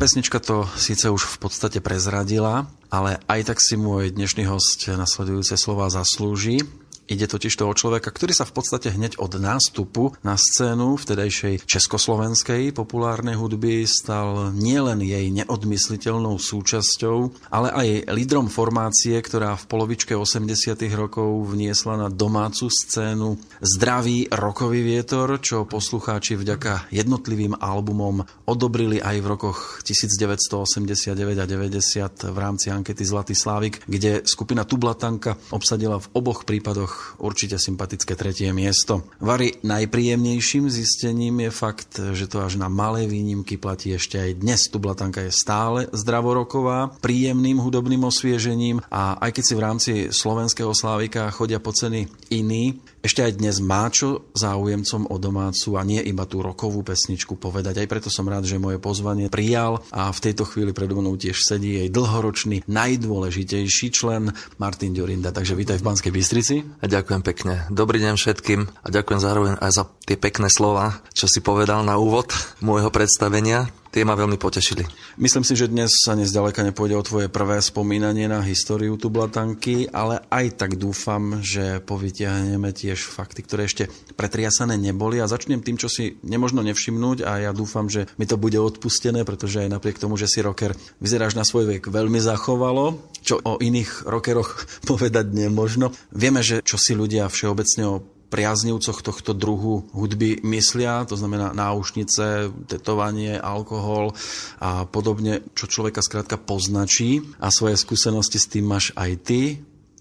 Pesnička to síce už v podstate prezradila, ale aj tak si môj dnešný host nasledujúce slova zaslúži. Ide totiž to o človeka, ktorý sa v podstate hneď od nástupu na scénu vtedajšej československej populárnej hudby stal nielen jej neodmysliteľnou súčasťou, ale aj lídrom formácie, ktorá v polovičke 80. rokov vniesla na domácu scénu zdravý rokový vietor, čo poslucháči vďaka jednotlivým albumom odobrili aj v rokoch 1989 a 90 v rámci ankety Zlatý Slávik, kde skupina Tublatanka obsadila v oboch prípadoch určite sympatické tretie miesto. Vary najpríjemnejším zistením je fakt, že to až na malé výnimky platí ešte aj dnes. Tublatanka je stále zdravoroková, príjemným hudobným osviežením a aj keď si v rámci slovenského slávika chodia po ceny iní, ešte aj dnes má čo záujemcom o domácu a nie iba tú rokovú pesničku povedať. Aj preto som rád, že moje pozvanie prijal a v tejto chvíli predo mnou tiež sedí jej dlhoročný najdôležitejší člen Martin Ďurinda. Takže vítaj v Banskej Bystrici. A ďakujem pekne. Dobrý deň všetkým a ďakujem zároveň aj za tie pekné slova, čo si povedal na úvod môjho predstavenia. Tie ma veľmi potešili. Myslím si, že dnes sa nezďaleka nepôjde o tvoje prvé spomínanie na históriu Tublatanky, ale aj tak dúfam, že povytiahneme tiež fakty, ktoré ešte pretriasané neboli a začnem tým, čo si nemožno nevšimnúť a ja dúfam, že mi to bude odpustené, pretože aj napriek tomu, že si rocker vyzeráš na svoj vek veľmi zachovalo, čo o iných rockeroch povedať nemožno. Vieme, že čo si ľudia všeobecne o priaznivcoch tohto druhu hudby myslia, to znamená náušnice, tetovanie, alkohol a podobne, čo človeka skrátka poznačí a svoje skúsenosti s tým máš aj ty,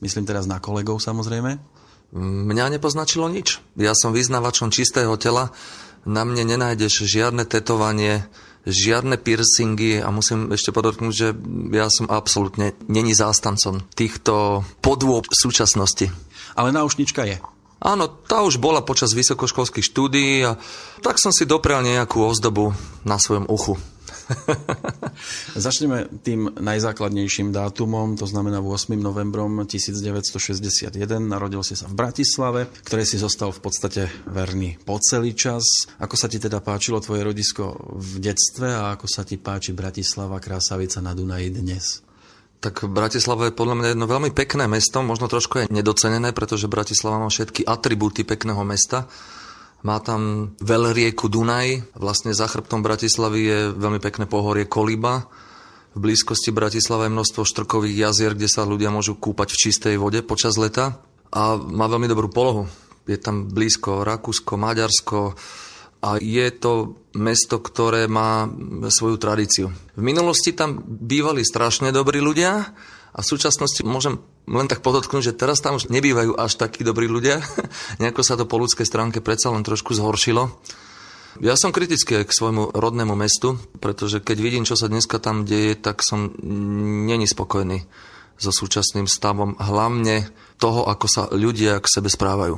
myslím teraz na kolegov samozrejme. Mňa nepoznačilo nič. Ja som vyznavačom čistého tela, na mne nenájdeš žiadne tetovanie, žiadne piercingy a musím ešte podotknúť, že ja som absolútne není zástancom týchto podôb súčasnosti. Ale náušnička je. Áno, tá už bola počas vysokoškolských štúdií a tak som si doprel nejakú ozdobu na svojom uchu. Začneme tým najzákladnejším dátumom, to znamená 8. novembrom 1961. Narodil si sa v Bratislave, ktoré si zostal v podstate verný po celý čas. Ako sa ti teda páčilo tvoje rodisko v detstve a ako sa ti páči Bratislava, Krásavica na Dunaji dnes? Tak Bratislava je podľa mňa jedno veľmi pekné mesto, možno trošku je nedocenené, pretože Bratislava má všetky atribúty pekného mesta. Má tam veľrieku Dunaj, vlastne za chrbtom Bratislavy je veľmi pekné pohorie Koliba. V blízkosti Bratislava je množstvo štrkových jazier, kde sa ľudia môžu kúpať v čistej vode počas leta. A má veľmi dobrú polohu. Je tam blízko Rakúsko, Maďarsko, a je to mesto, ktoré má svoju tradíciu. V minulosti tam bývali strašne dobrí ľudia a v súčasnosti môžem len tak podotknúť, že teraz tam už nebývajú až takí dobrí ľudia. Nejako sa to po ľudskej stránke predsa len trošku zhoršilo. Ja som kritický k svojmu rodnému mestu, pretože keď vidím, čo sa dneska tam deje, tak som není spokojný so súčasným stavom, hlavne toho, ako sa ľudia k sebe správajú.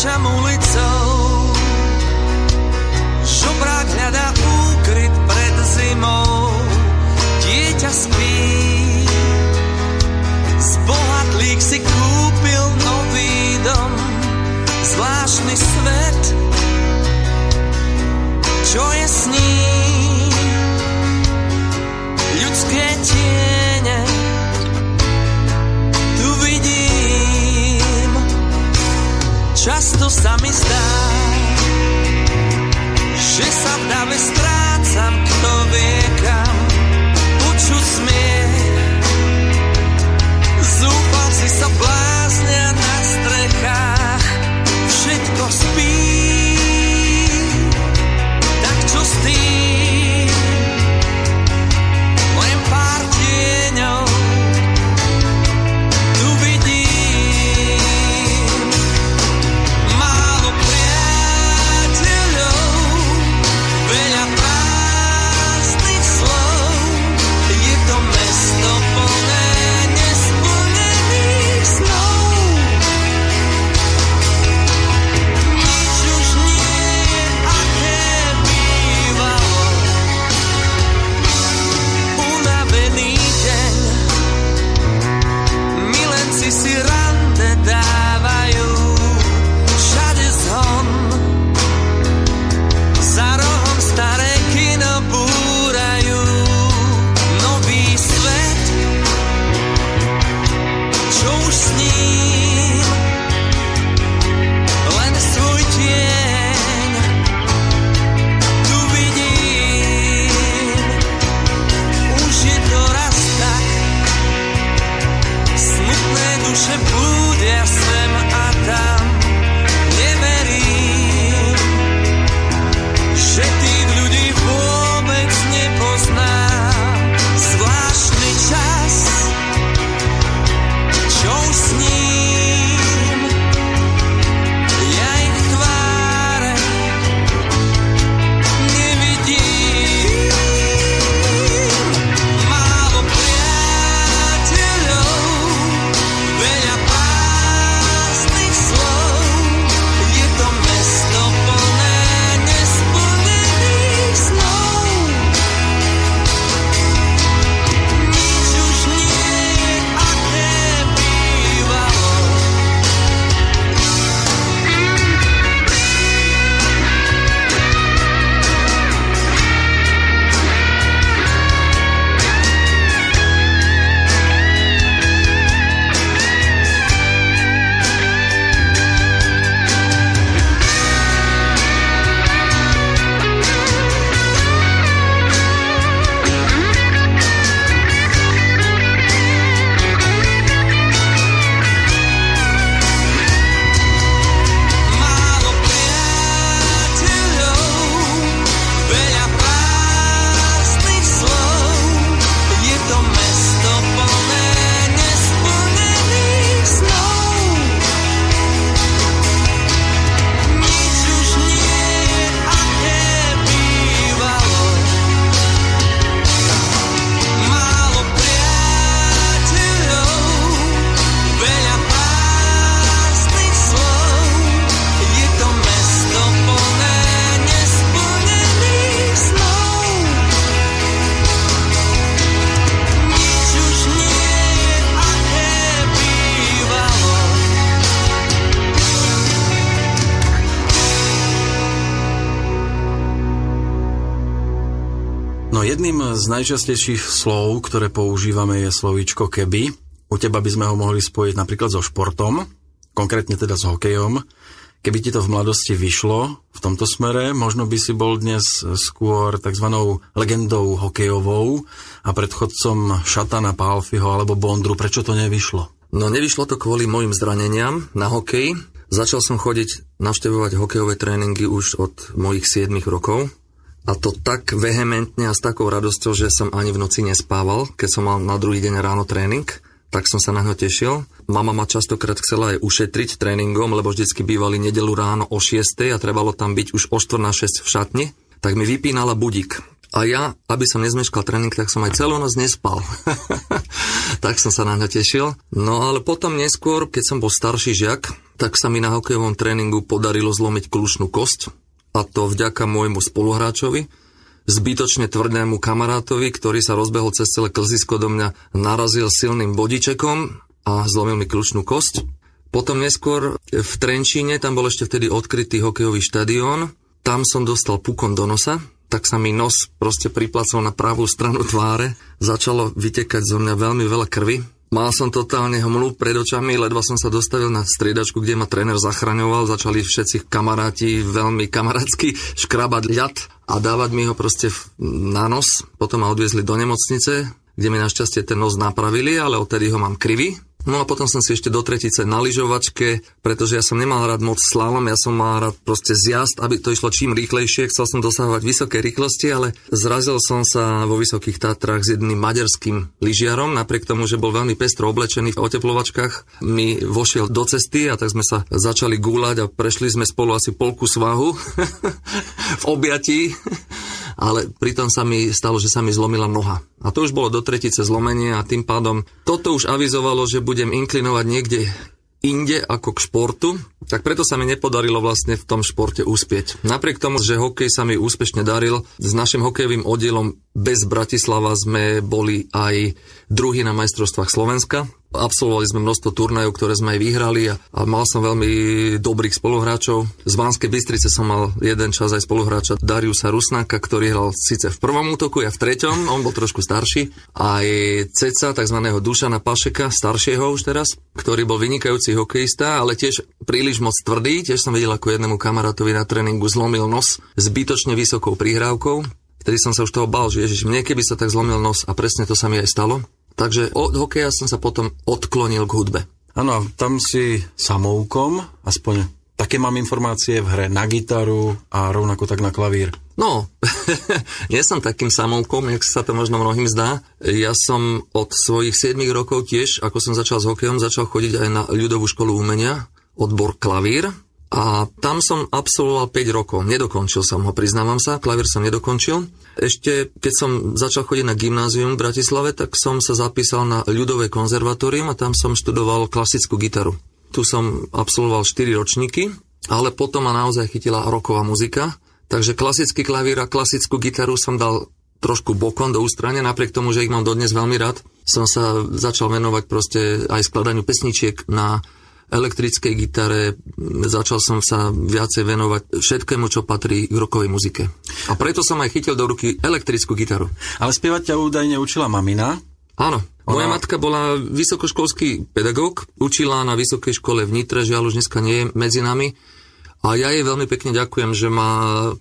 Kráčam ulicou. Žobrák hľadá úkryt pred zimou. Dieťa spí. Zbohatlík si kúpil nový dom. Zvláštny svet. Čo je s ním sa mi zdá, že sa v dáve. Najčastejších slov, ktoré používame je slovíčko keby. U teba by sme ho mohli spojiť napríklad so športom, konkrétne teda s hokejom. Keby ti to v mladosti vyšlo v tomto smere, možno by si bol dnes skôr tzv. legendou hokejovou a predchodcom Šatana, Pálfiho alebo Bondru. Prečo to nevyšlo? No nevyšlo to kvôli mojim zraneniam na hokej. Začal som chodiť navštevovať hokejové tréningy už od mojich 7 rokov. A to tak vehementne a s takou radosťou, že som ani v noci nespával, keď som mal na druhý deň ráno tréning tak som sa na ňo tešil. Mama ma častokrát chcela aj ušetriť tréningom, lebo vždycky bývali nedelu ráno o 6 a trebalo tam byť už o 4 na 6 v šatni, tak mi vypínala budík. A ja, aby som nezmeškal tréning, tak som aj celú noc nespal. tak som sa na ňo tešil. No ale potom neskôr, keď som bol starší žiak, tak sa mi na hokejovom tréningu podarilo zlomiť kľúčnú kosť. A to vďaka môjmu spoluhráčovi, zbytočne tvrdému kamarátovi, ktorý sa rozbehol cez celé klzisko do mňa, narazil silným bodičekom a zlomil mi kľúčnú kosť. Potom neskôr v Trenčíne, tam bol ešte vtedy odkrytý hokejový štadión, tam som dostal pukon do nosa, tak sa mi nos proste priplacol na pravú stranu tváre, začalo vytekať zo mňa veľmi veľa krvi, Mal som totálne hmlu pred očami, ledva som sa dostavil na striedačku, kde ma tréner zachraňoval, začali všetci kamaráti veľmi kamarátsky škrabať ľad a dávať mi ho proste na nos. Potom ma odviezli do nemocnice, kde mi našťastie ten nos napravili, ale odtedy ho mám krivý. No a potom som si ešte do tretice na lyžovačke, pretože ja som nemal rád moc slalom, ja som mal rád proste zjazd, aby to išlo čím rýchlejšie, chcel som dosahovať vysoké rýchlosti, ale zrazil som sa vo Vysokých Tatrách s jedným maďarským lyžiarom, napriek tomu, že bol veľmi pestro oblečený v oteplovačkách, mi vošiel do cesty a tak sme sa začali gúľať a prešli sme spolu asi polku svahu v objatí ale pritom sa mi stalo, že sa mi zlomila noha. A to už bolo do tretice zlomenie a tým pádom toto už avizovalo, že budem inklinovať niekde inde ako k športu, tak preto sa mi nepodarilo vlastne v tom športe uspieť. Napriek tomu, že hokej sa mi úspešne daril, s našim hokejovým oddielom bez Bratislava sme boli aj druhý na majstrovstvách Slovenska. Absolvovali sme množstvo turnajov, ktoré sme aj vyhrali a, a mal som veľmi dobrých spoluhráčov. Z Banskej Bystrice som mal jeden čas aj spoluhráča Dariusa Rusnáka, ktorý hral síce v prvom útoku, ja v treťom, on bol trošku starší. Aj Ceca, tzv. Dušana Pašeka, staršieho už teraz, ktorý bol vynikajúci hokejista, ale tiež príliš moc tvrdý. Tiež som videl, ako jednému kamarátovi na tréningu zlomil nos zbytočne vysokou prihrávkou. Vtedy som sa už toho bal, že ježiš, mne keby sa tak zlomil nos a presne to sa mi aj stalo. Takže od hokeja som sa potom odklonil k hudbe. Áno, tam si samoukom, aspoň také mám informácie v hre na gitaru a rovnako tak na klavír. No, nie som takým samoukom, jak sa to možno mnohým zdá. Ja som od svojich 7 rokov tiež, ako som začal s hokejom, začal chodiť aj na ľudovú školu umenia, odbor klavír. A tam som absolvoval 5 rokov. Nedokončil som ho, priznávam sa, klavír som nedokončil. Ešte keď som začal chodiť na gymnázium v Bratislave, tak som sa zapísal na ľudové konzervatórium a tam som študoval klasickú gitaru. Tu som absolvoval 4 ročníky, ale potom ma naozaj chytila roková muzika. Takže klasický klavír a klasickú gitaru som dal trošku bokom do ústrania, napriek tomu, že ich mám dodnes veľmi rád. Som sa začal venovať proste aj skladaniu pesničiek na elektrickej gitare, začal som sa viacej venovať všetkému, čo patrí k rokovej muzike. A preto som aj chytil do ruky elektrickú gitaru. Ale spievať ťa údajne učila mamina. Áno, moja Ona- matka bola vysokoškolský pedagóg, učila na vysokej škole v Nitre, žiaľ už dneska nie je medzi nami. A ja jej veľmi pekne ďakujem, že ma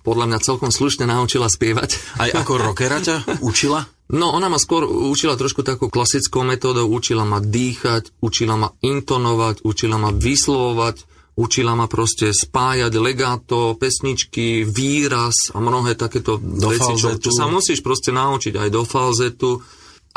podľa mňa celkom slušne naučila spievať. Aj ako rockera ťa učila? No, ona ma skôr učila trošku takou klasickou metódou, učila ma dýchať, učila ma intonovať, učila ma vyslovovať, učila ma proste spájať legato, pesničky, výraz a mnohé takéto veci, čo, čo sa musíš proste naučiť aj do falzetu.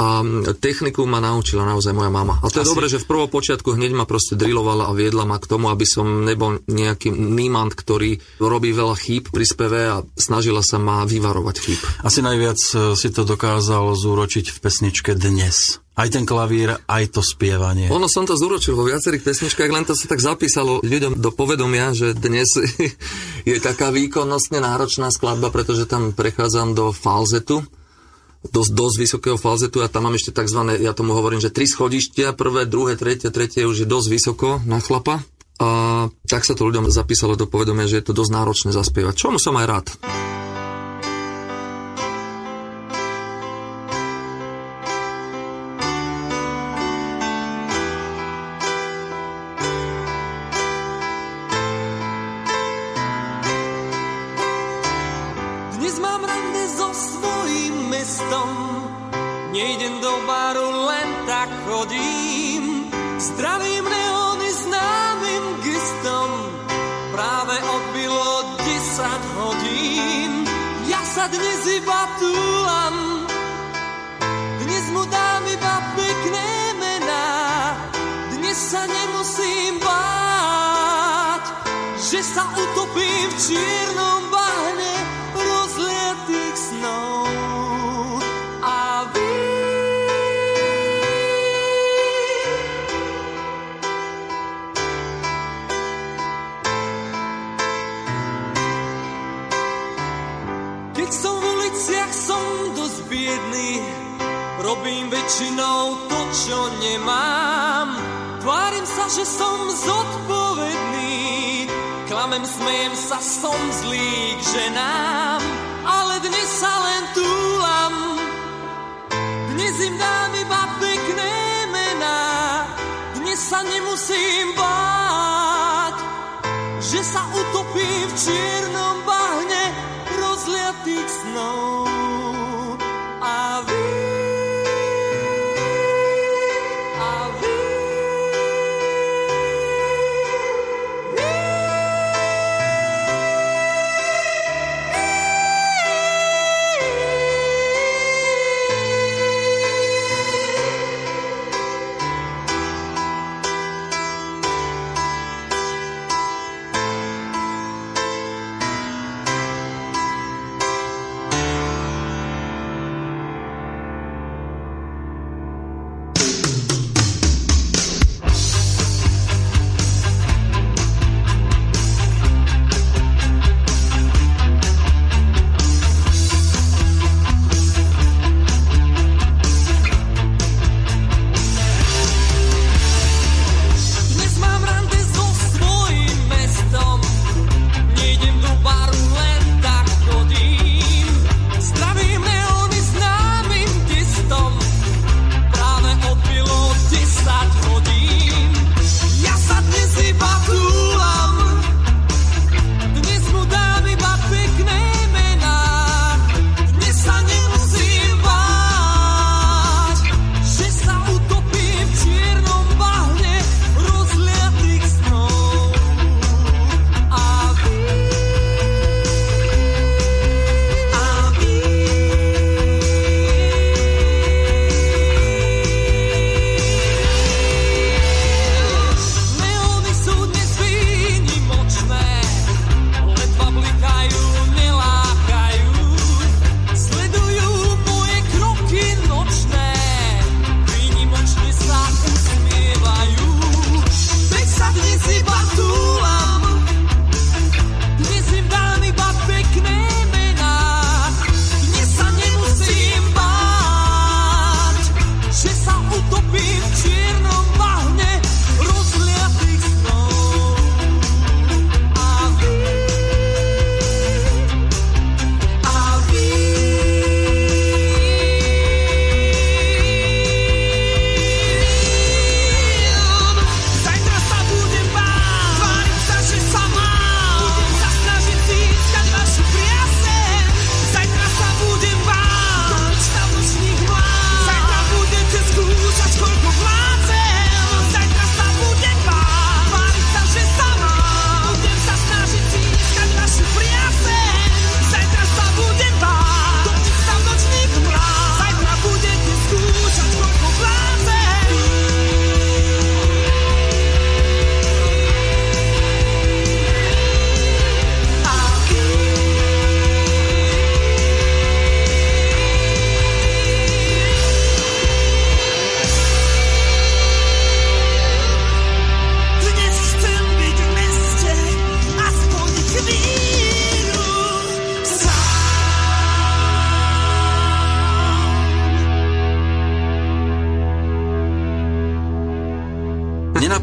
A techniku ma naučila naozaj moja mama. A to je Asi- dobré, že v prvopočiatku hneď ma proste drilovala a viedla ma k tomu, aby som nebol nejaký nímant, ktorý robí veľa chýb pri speve a snažila sa ma vyvarovať chýb. Asi najviac e, si to dokázal zúročiť v pesničke Dnes. Aj ten klavír, aj to spievanie. Ono som to zúročil vo viacerých pesničkách, len to sa tak zapísalo ľuďom do povedomia, že dnes je taká výkonnostne náročná skladba, pretože tam prechádzam do falzetu, dosť, dosť vysokého falzetu a tam mám ešte tzv. ja tomu hovorím, že tri schodištia, prvé, druhé, tretie, tretie už je dosť vysoko na chlapa. A tak sa to ľuďom zapísalo do povedomia, že je to dosť náročné zaspievať, čomu som aj rád. Väčšinou to, čo nemám. Tvárim sa, že som zodpovedný. Klamem, smejem sa, som zlý k ženám. Ale dnes sa len túlam. Dnes im dám iba pekné mená. Dnes sa nemusím báť Že sa utopím v čiernom bahne rozliatých snov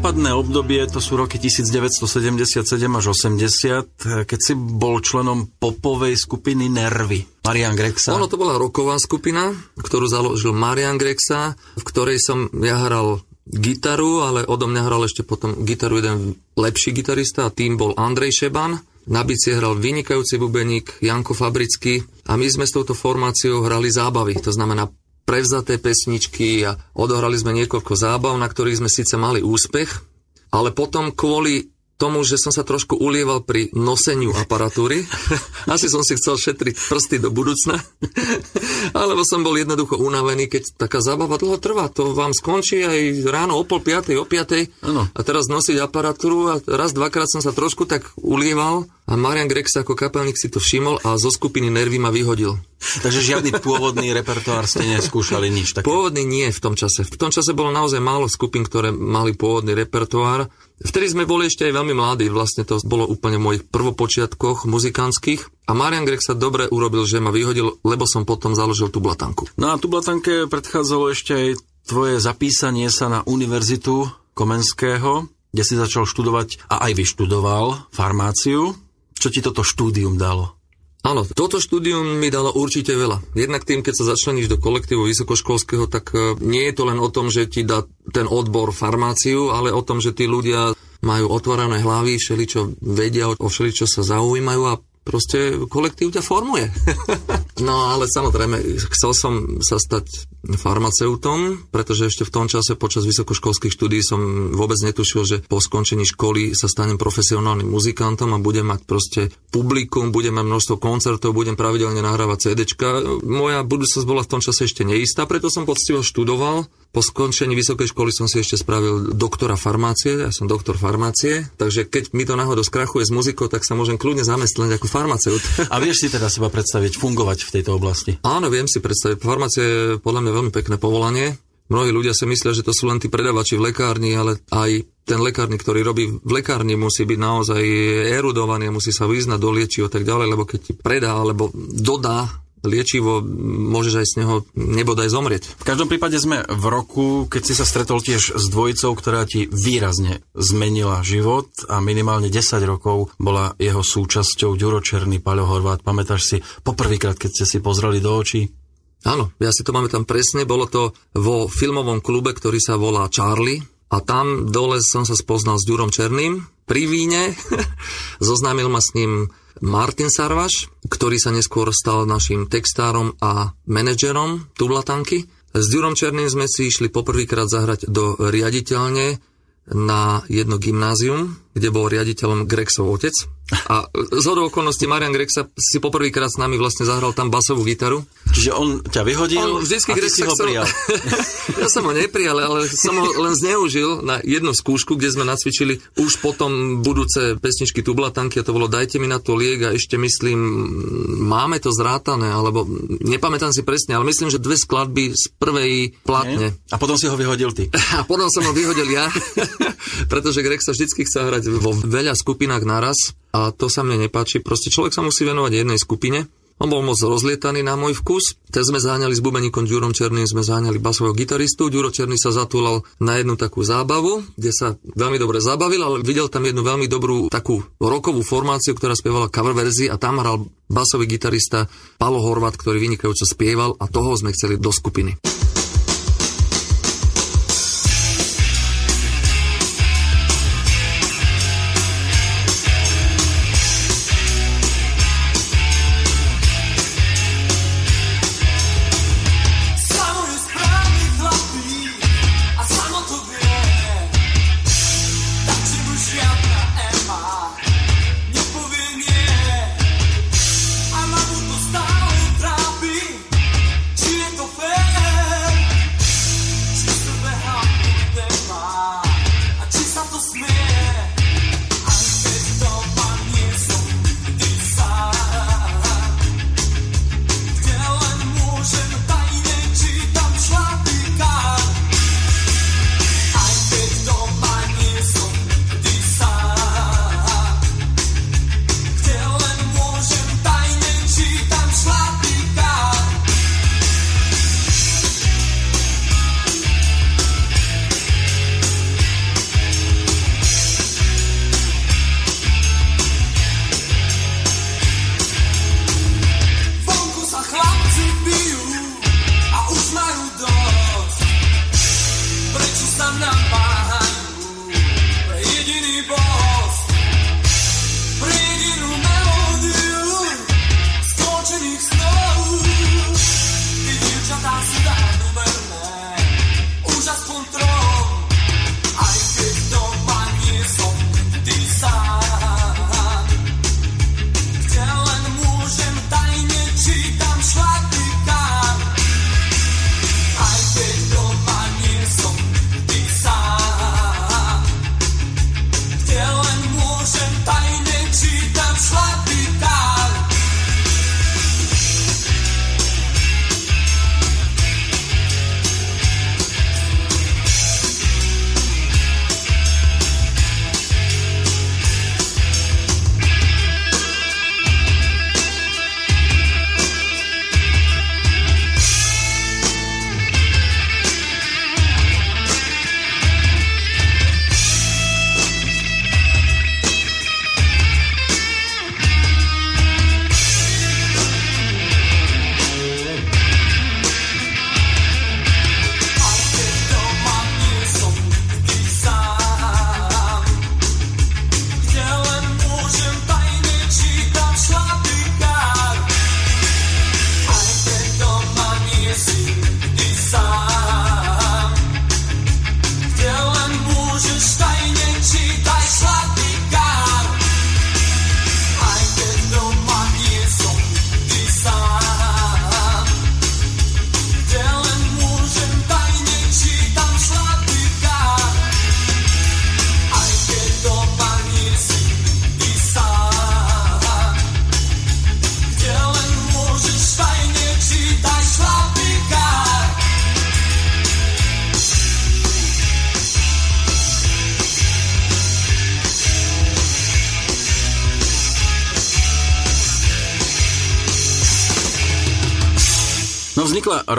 nenápadné obdobie, to sú roky 1977 až 80, keď si bol členom popovej skupiny Nervy. Marian Grexa. Ono to bola roková skupina, ktorú založil Marian Grexa, v ktorej som ja hral gitaru, ale odo mňa hral ešte potom gitaru jeden lepší gitarista a tým bol Andrej Šeban. Na bicie hral vynikajúci bubeník Janko Fabrický a my sme s touto formáciou hrali zábavy, to znamená prevzaté pesničky a odohrali sme niekoľko zábav, na ktorých sme síce mali úspech, ale potom kvôli tomu, že som sa trošku ulieval pri noseniu aparatúry. Asi som si chcel šetriť prsty do budúcna. Alebo som bol jednoducho unavený, keď taká zábava dlho trvá. To vám skončí aj ráno o pol piatej, o piatej. Ano. A teraz nosiť aparatúru a raz, dvakrát som sa trošku tak ulieval a Marian Grex ako kapelník si to všimol a zo skupiny Nervy ma vyhodil. Takže žiadny pôvodný repertoár ste neskúšali nič také? Pôvodný nie v tom čase. V tom čase bolo naozaj málo skupín, ktoré mali pôvodný repertoár. Vtedy sme boli ešte aj veľmi mladí, vlastne to bolo úplne v mojich prvopočiatkoch muzikánskych. A Marian Grex sa dobre urobil, že ma vyhodil, lebo som potom založil tú blatanku. No a tu blatanke predchádzalo ešte aj tvoje zapísanie sa na Univerzitu Komenského, kde si začal študovať a aj vyštudoval farmáciu. Čo ti toto štúdium dalo? Áno, toto štúdium mi dalo určite veľa. Jednak tým, keď sa začleníš do kolektívu vysokoškolského, tak e, nie je to len o tom, že ti dá ten odbor farmáciu, ale o tom, že tí ľudia majú otvorené hlavy, všeličo vedia, o všeličo sa zaujímajú a proste kolektív ťa formuje. no ale samozrejme, chcel som sa stať farmaceutom, pretože ešte v tom čase počas vysokoškolských štúdí som vôbec netušil, že po skončení školy sa stanem profesionálnym muzikantom a budem mať proste publikum, budem mať množstvo koncertov, budem pravidelne nahrávať CDčka. Moja budúcnosť bola v tom čase ešte neistá, preto som poctivo študoval po skončení vysokej školy som si ešte spravil doktora farmácie, ja som doktor farmácie, takže keď mi to náhodou skrachuje s muzikou, tak sa môžem kľudne zamestnať ako farmaceut. A vieš si teda seba predstaviť, fungovať v tejto oblasti? Áno, viem si predstaviť. Farmácia je podľa mňa veľmi pekné povolanie. Mnohí ľudia si myslia, že to sú len tí predavači v lekárni, ale aj ten lekárny, ktorý robí v lekárni, musí byť naozaj erudovaný, musí sa vyznať do liečiv a tak ďalej, lebo keď ti predá alebo dodá liečivo, môžeš aj z neho nebodaj zomrieť. V každom prípade sme v roku, keď si sa stretol tiež s dvojicou, ktorá ti výrazne zmenila život a minimálne 10 rokov bola jeho súčasťou Ďuro Černý, Paľo Horvát. Pamätáš si poprvýkrát, keď ste si pozreli do očí? Áno, ja si to máme tam presne. Bolo to vo filmovom klube, ktorý sa volá Charlie. A tam dole som sa spoznal s Ďurom Černým pri víne. Zoznámil ma s ním Martin Sarvaš, ktorý sa neskôr stal našim textárom a manažerom Tublatanky. S Ďurom Černým sme si išli poprvýkrát zahrať do riaditeľne na jedno gymnázium, kde bol riaditeľom Grexov otec. A z hodou okolností Marian Grexa si poprvýkrát s nami vlastne zahral tam basovú gitaru. Čiže on ťa vyhodil on vždycky a ty si ho chcel... prijal. ja som ho neprijal, ale som ho len zneužil na jednu skúšku, kde sme nacvičili už potom budúce pesničky Tublatanky a to bolo Dajte mi na to liek a ešte myslím, máme to zrátané, alebo nepamätám si presne, ale myslím, že dve skladby z prvej platne. A potom si ho vyhodil ty. A potom som ho vyhodil ja, pretože Greg sa vždycky chce hrať vo veľa skupinách naraz a to sa mne nepáči. Proste človek sa musí venovať jednej skupine. On bol moc rozlietaný na môj vkus. Teď sme záňali s bubeníkom Ďurom Černým, sme záňali basového gitaristu. Ďuro Černý sa zatúlal na jednu takú zábavu, kde sa veľmi dobre zabavil, ale videl tam jednu veľmi dobrú takú rokovú formáciu, ktorá spievala cover verzii a tam hral basový gitarista Palo Horvat, ktorý vynikajúco spieval a toho sme chceli do skupiny.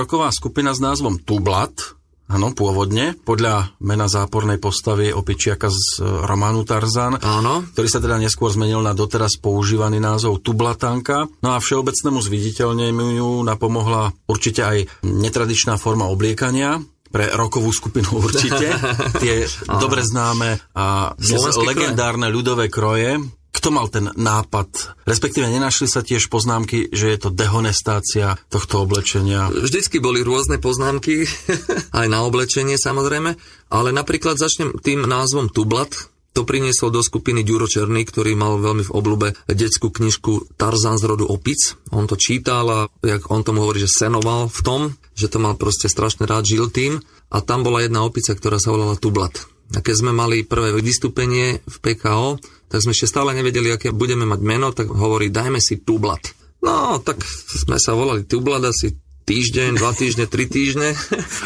Roková skupina s názvom Tublat, Áno, pôvodne, podľa mena zápornej postavy opičiaka z e, románu Tarzan, Áno. ktorý sa teda neskôr zmenil na doteraz používaný názov Tublatanka. No a všeobecnému zviditeľneniu napomohla určite aj netradičná forma obliekania, pre rokovú skupinu určite. Tie dobre známe a legendárne kroje. ľudové kroje, kto mal ten nápad? Respektíve nenašli sa tiež poznámky, že je to dehonestácia tohto oblečenia? Vždycky boli rôzne poznámky, aj na oblečenie samozrejme, ale napríklad začnem tým názvom Tublat, to priniesol do skupiny Ďuro Černý, ktorý mal veľmi v oblúbe detskú knižku Tarzan z rodu opic. On to čítal a jak on tomu hovorí, že senoval v tom, že to mal proste strašne rád, žil tým. A tam bola jedna opica, ktorá sa volala Tublat. A keď sme mali prvé vystúpenie v PKO, tak sme ešte stále nevedeli, aké budeme mať meno, tak hovorí, dajme si Tublat. No, tak sme sa volali Tublat asi týždeň, dva týždne, tri týždne.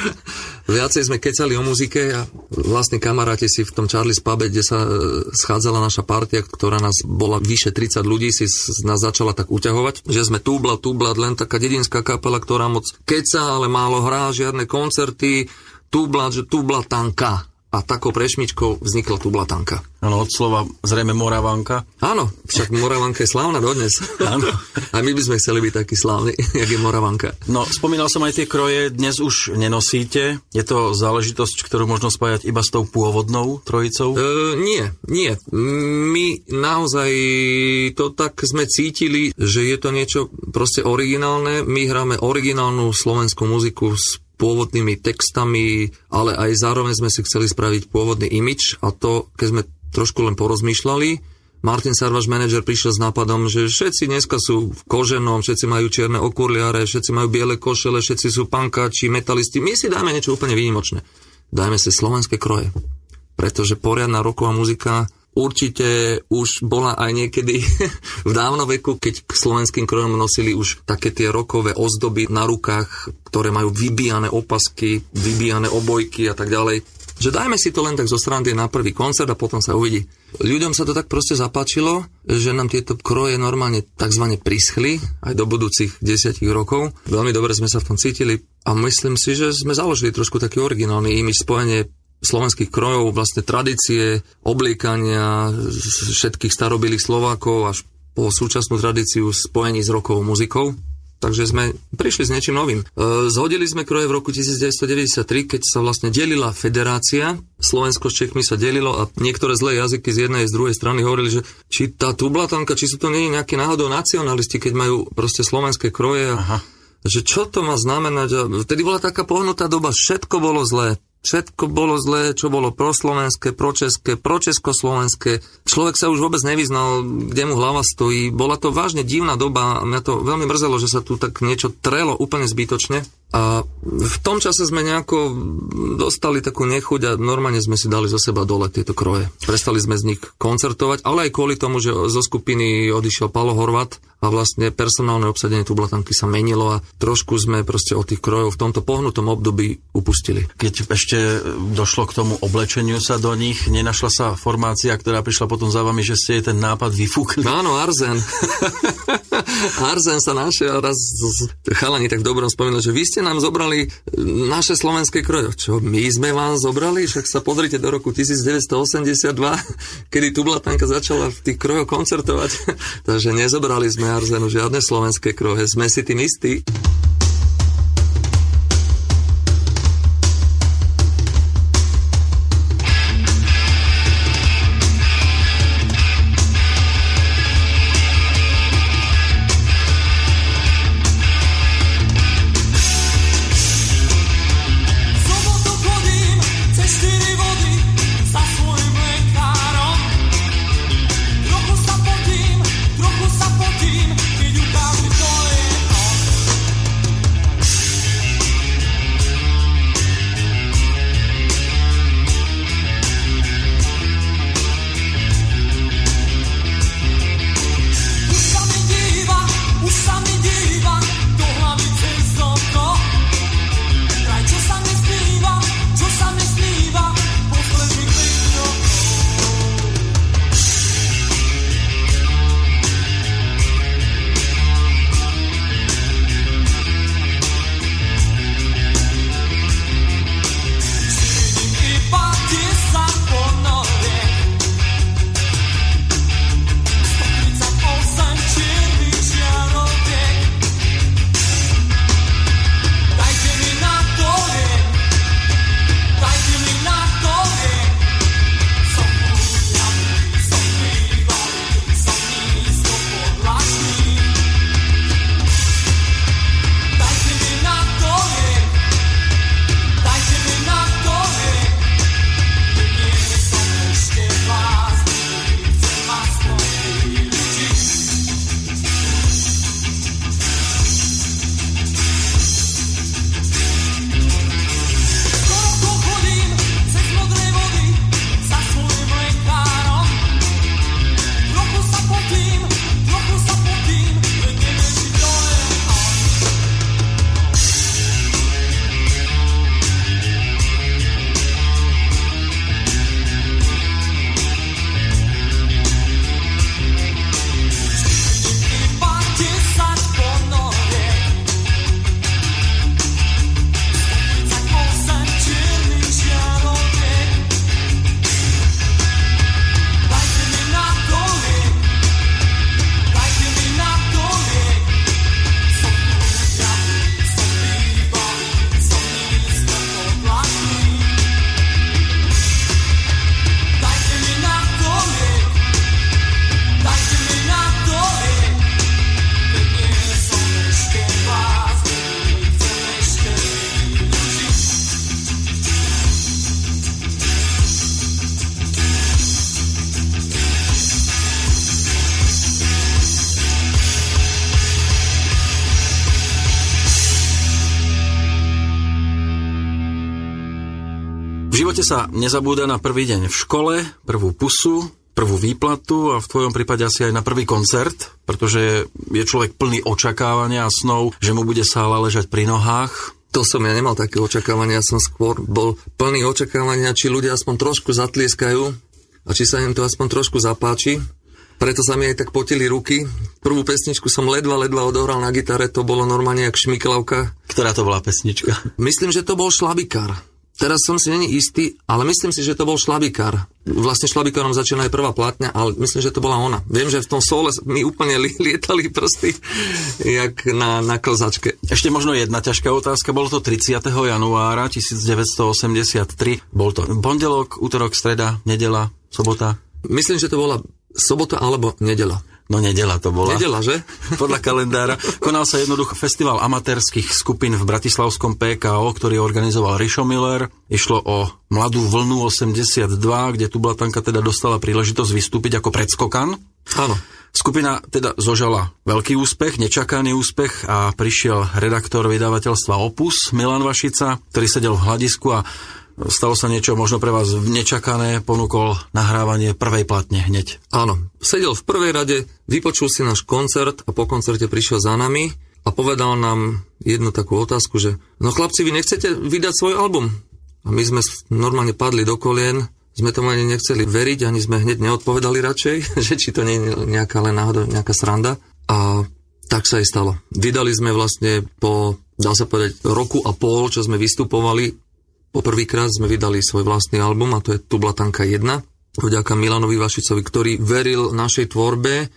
Viacej sme kecali o muzike a vlastne kamaráti si v tom Charlie's Pube, kde sa e, schádzala naša partia, ktorá nás bola vyše 30 ľudí, si nás začala tak uťahovať, že sme Tublat, Tublat, len taká dedinská kapela, ktorá moc keca, ale málo hrá, žiadne koncerty, Tublat, že Tublatanka a takou prešmičkou vznikla tu blatanka. Áno, od slova zrejme Moravanka. Áno, však Moravanka je slávna dodnes. Áno. A my by sme chceli byť takí slávni, jak je Moravanka. No, spomínal som aj tie kroje, dnes už nenosíte. Je to záležitosť, ktorú možno spájať iba s tou pôvodnou trojicou? E, nie, nie. My naozaj to tak sme cítili, že je to niečo proste originálne. My hráme originálnu slovenskú muziku s pôvodnými textami, ale aj zároveň sme si chceli spraviť pôvodný imič a to, keď sme trošku len porozmýšľali, Martin Sarvaš, manažer, prišiel s nápadom, že všetci dneska sú v koženom, všetci majú čierne okurliare, všetci majú biele košele, všetci sú pankáči, metalisti. My si dáme niečo úplne výnimočné. Dajme si slovenské kroje. Pretože poriadna roková muzika určite už bola aj niekedy v dávnoveku, keď k slovenským krojom nosili už také tie rokové ozdoby na rukách, ktoré majú vybíjane opasky, vybíjane obojky a tak ďalej. Že dajme si to len tak zo strany na prvý koncert a potom sa uvidí. Ľuďom sa to tak proste zapáčilo, že nám tieto kroje normálne tzv. prischli aj do budúcich desiatich rokov. Veľmi dobre sme sa v tom cítili a myslím si, že sme založili trošku taký originálny imič spojenie slovenských krojov, vlastne tradície, obliekania všetkých starobilých Slovákov až po súčasnú tradíciu spojení s rokovou muzikou. Takže sme prišli s niečím novým. E, zhodili sme kroje v roku 1993, keď sa vlastne delila federácia. Slovensko s Čechmi sa delilo a niektoré zlé jazyky z jednej a z druhej strany hovorili, že či tá tublatanka, či sú to nie nejaké náhodou nacionalisti, keď majú proste slovenské kroje. Aha. Že čo to má znamenať? Vtedy bola taká pohnutá doba, všetko bolo zlé Všetko bolo zlé, čo bolo proslovenské, pročeské, pročeskoslovenské. Človek sa už vôbec nevyznal, kde mu hlava stojí. Bola to vážne divná doba. Mňa to veľmi mrzelo, že sa tu tak niečo trelo úplne zbytočne. A v tom čase sme nejako dostali takú nechuť a normálne sme si dali zo seba dole tieto kroje. Prestali sme z nich koncertovať, ale aj kvôli tomu, že zo skupiny odišiel Palo Horvat a vlastne personálne obsadenie tublatanky sa menilo a trošku sme proste od tých krojov v tomto pohnutom období upustili. Keď ešte došlo k tomu oblečeniu sa do nich, nenašla sa formácia, ktorá prišla potom za vami, že ste jej ten nápad vyfúkli? Áno, Arzen. Arzen sa našiel raz, chalani tak dobrom spomínal, že vy ste nám zobrali naše slovenské kroje. Čo, my sme vám zobrali? Však sa pozrite do roku 1982, kedy Tublatanka začala v tých krojoch koncertovať. Takže nezobrali sme Arzenu žiadne slovenské kroje. Sme si tým istí. Sa nezabúda na prvý deň v škole, prvú pusu, prvú výplatu a v tvojom prípade asi aj na prvý koncert, pretože je človek plný očakávania a snov, že mu bude sála ležať pri nohách. To som ja nemal také očakávania, som skôr bol plný očakávania, či ľudia aspoň trošku zatlieskajú a či sa im to aspoň trošku zapáči. Preto sa mi aj tak potili ruky. Prvú pesničku som ledva, ledva odohral na gitare, to bolo normálne jak šmiklavka. Ktorá to bola pesnička? Myslím, že to bol šlabikár. Teraz som si není istý, ale myslím si, že to bol šlabikár. Vlastne šlabikárom začína aj prvá platňa, ale myslím, že to bola ona. Viem, že v tom sole mi úplne li, lietali prsty, jak na, na klzačke. Ešte možno jedna ťažká otázka. Bolo to 30. januára 1983. Bol to pondelok, útorok, streda, nedela, sobota? Myslím, že to bola sobota alebo nedela. No nedela to bola. Nedela, že? Podľa kalendára. Konal sa jednoducho festival amatérských skupín v Bratislavskom PKO, ktorý organizoval Rišo Miller. Išlo o mladú vlnu 82, kde tu Blatanka teda dostala príležitosť vystúpiť ako predskokan. Áno. Skupina teda zožala veľký úspech, nečakaný úspech a prišiel redaktor vydavateľstva Opus Milan Vašica, ktorý sedel v hľadisku a stalo sa niečo možno pre vás nečakané, ponúkol nahrávanie prvej platne hneď. Áno, sedel v prvej rade, vypočul si náš koncert a po koncerte prišiel za nami a povedal nám jednu takú otázku, že no chlapci, vy nechcete vydať svoj album? A my sme normálne padli do kolien, sme tomu ani nechceli veriť, ani sme hneď neodpovedali radšej, že či to nie je nejaká len náhoda, nejaká sranda. A tak sa aj stalo. Vydali sme vlastne po, dá sa povedať, roku a pol, čo sme vystupovali Poprvýkrát sme vydali svoj vlastný album a to je Tublatanka 1. Vďaka Milanovi Vašicovi, ktorý veril našej tvorbe,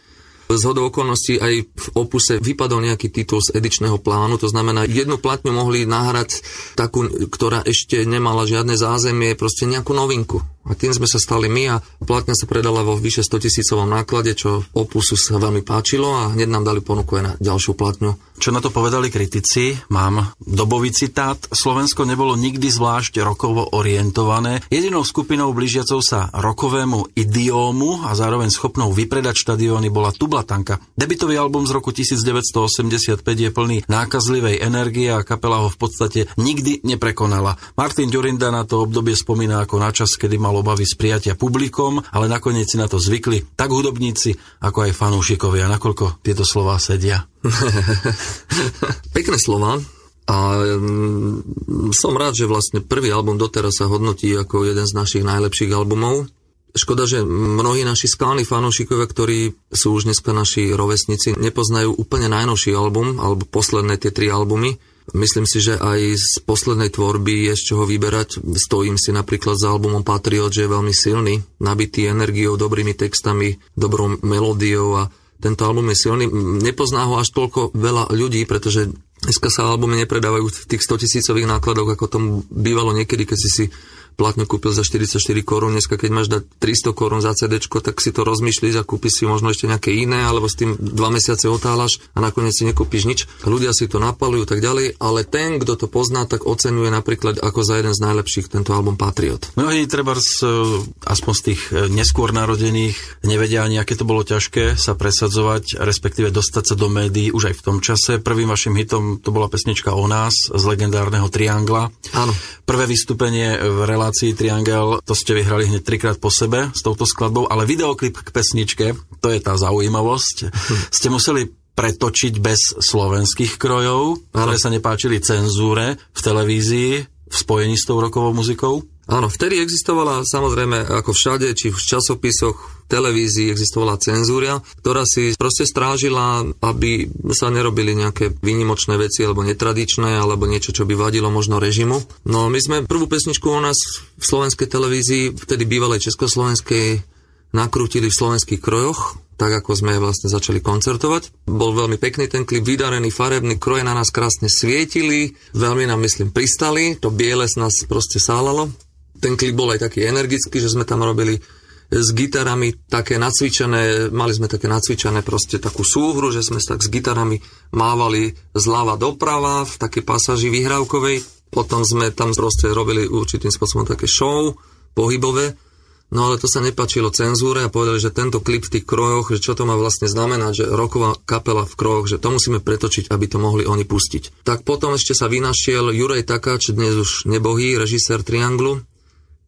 z hodou okolností aj v opuse vypadol nejaký titul z edičného plánu, to znamená, jednu platňu mohli nahrať takú, ktorá ešte nemala žiadne zázemie, proste nejakú novinku. A tým sme sa stali my a platňa sa predala vo vyše 100 tisícovom náklade, čo opusu sa veľmi páčilo a hneď nám dali ponuku aj na ďalšiu platňu. Čo na to povedali kritici? Mám dobový citát. Slovensko nebolo nikdy zvlášť rokovo orientované. Jedinou skupinou blížiacou sa rokovému idiómu a zároveň schopnou vypredať štadióny bola Tublatanka. Debitový album z roku 1985 je plný nákazlivej energie a kapela ho v podstate nikdy neprekonala. Martin Ďurinda na to obdobie spomína ako na čas, kedy mal obavy z prijatia publikom, ale nakoniec si na to zvykli tak hudobníci, ako aj fanúšikovia. Nakoľko tieto slova sedia? Pekné slova. A mm, som rád, že vlastne prvý album doteraz sa hodnotí ako jeden z našich najlepších albumov. Škoda, že mnohí naši skalní fanúšikovia, ktorí sú už dneska naši rovesníci, nepoznajú úplne najnovší album, alebo posledné tie tri albumy. Myslím si, že aj z poslednej tvorby je z čoho vyberať. Stojím si napríklad za albumom Patriot, že je veľmi silný, nabitý energiou, dobrými textami, dobrou melódiou a tento album je silný. Nepozná ho až toľko veľa ľudí, pretože dneska sa albumy nepredávajú v tých 100 tisícových nákladoch, ako tomu bývalo niekedy, keď si si platňu kúpil za 44 korún, dneska keď máš dať 300 korún za CD, tak si to rozmýšľaš a kúpiš si možno ešte nejaké iné, alebo s tým dva mesiace otáľaš a nakoniec si nekúpiš nič. Ľudia si to napalujú tak ďalej, ale ten, kto to pozná, tak oceňuje napríklad ako za jeden z najlepších tento album Patriot. Mnohí treba z, aspoň z tých e, neskôr narodených nevedia ani, aké to bolo ťažké sa presadzovať, respektíve dostať sa do médií už aj v tom čase. Prvým vašim hitom to bola pesnička o nás z legendárneho Triangla. Áno. Prvé vystúpenie v relácii relácii Triangel, to ste vyhrali hneď trikrát po sebe s touto skladbou, ale videoklip k pesničke, to je tá zaujímavosť, ste museli pretočiť bez slovenských krojov, ktoré sa nepáčili cenzúre v televízii v spojení s tou rokovou muzikou? Áno, vtedy existovala samozrejme ako všade, či v časopisoch, televízii existovala cenzúria, ktorá si proste strážila, aby sa nerobili nejaké výnimočné veci alebo netradičné, alebo niečo, čo by vadilo možno režimu. No my sme prvú pesničku u nás v slovenskej televízii, vtedy bývalej československej, nakrútili v slovenských krojoch, tak ako sme vlastne začali koncertovať. Bol veľmi pekný ten klip, vydarený, farebný, kroje na nás krásne svietili, veľmi nám, myslím, pristali, to biele z nás proste sálalo. Ten klip bol aj taký energický, že sme tam robili s gitarami také nacvičené, mali sme také nacvičené proste takú súhru, že sme tak s gitarami mávali zľava doprava v takej pasáži vyhrávkovej. Potom sme tam proste robili určitým spôsobom také show pohybové. No ale to sa nepačilo cenzúre a povedali, že tento klip v tých krojoch, že čo to má vlastne znamenať, že roková kapela v krojoch, že to musíme pretočiť, aby to mohli oni pustiť. Tak potom ešte sa vynašiel Juraj Takáč, dnes už nebohý, režisér Trianglu,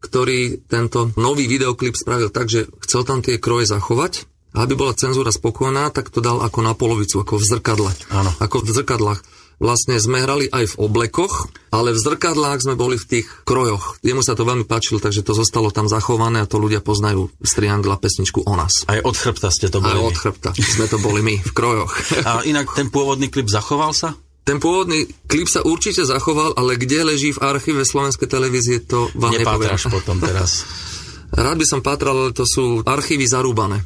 ktorý tento nový videoklip spravil tak, že chcel tam tie kroje zachovať, a aby bola cenzúra spokojná, tak to dal ako na polovicu, ako v zrkadle. Áno. Ako v zrkadlách. Vlastne sme hrali aj v oblekoch, ale v zrkadlách sme boli v tých krojoch. Jemu sa to veľmi páčilo, takže to zostalo tam zachované a to ľudia poznajú z Triangla pesničku o nás. Aj od chrbta ste to boli. Aj od chrbta. Sme to boli my v krojoch. A inak ten pôvodný klip zachoval sa? Ten pôvodný klip sa určite zachoval, ale kde leží v archíve Slovenskej televízie, to vám nepoviem. Nepátráš potom teraz. Rád by som pátral, ale to sú archívy zarúbané.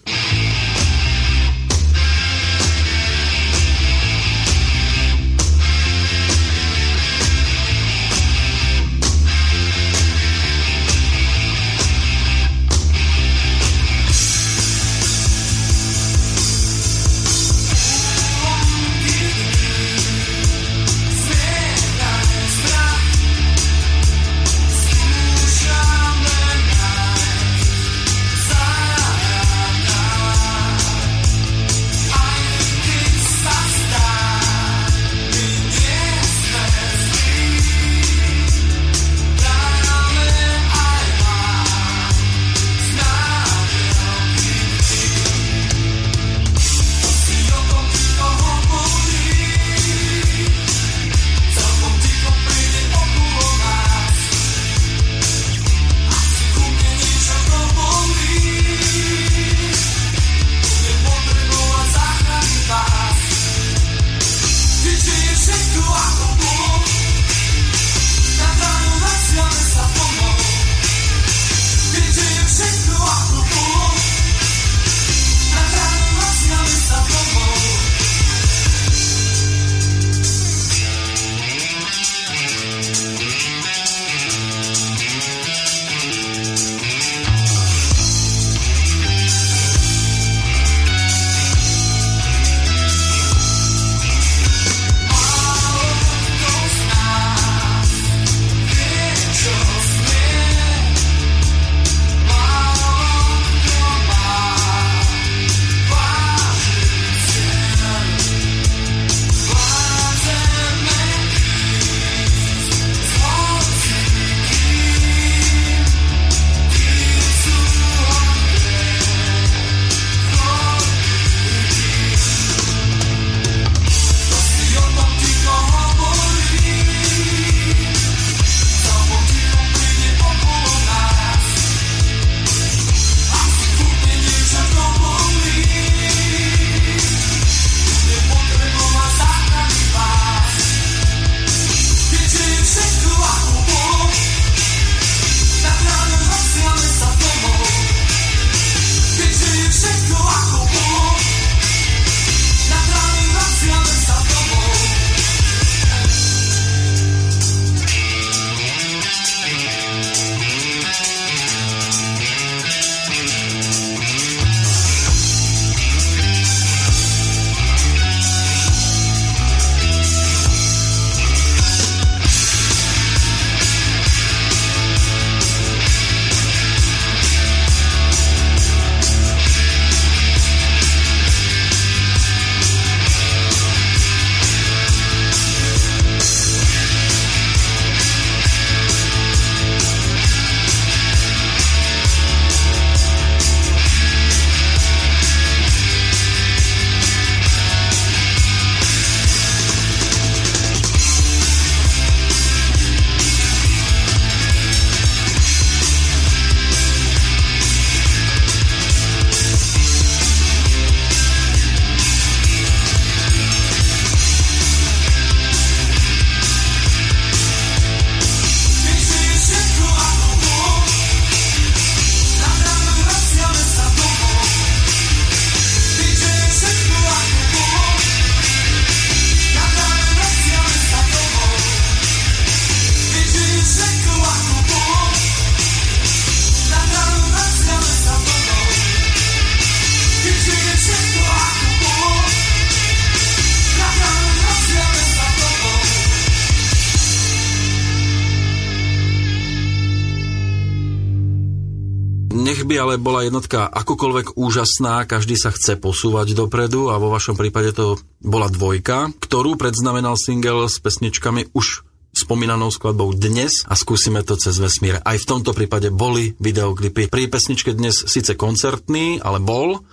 Ale bola jednotka akokoľvek úžasná, každý sa chce posúvať dopredu a vo vašom prípade to bola dvojka, ktorú predznamenal single s pesničkami už spomínanou skladbou dnes a skúsime to cez vesmír. Aj v tomto prípade boli videoklipy. Pri pesničke dnes síce koncertný, ale bol,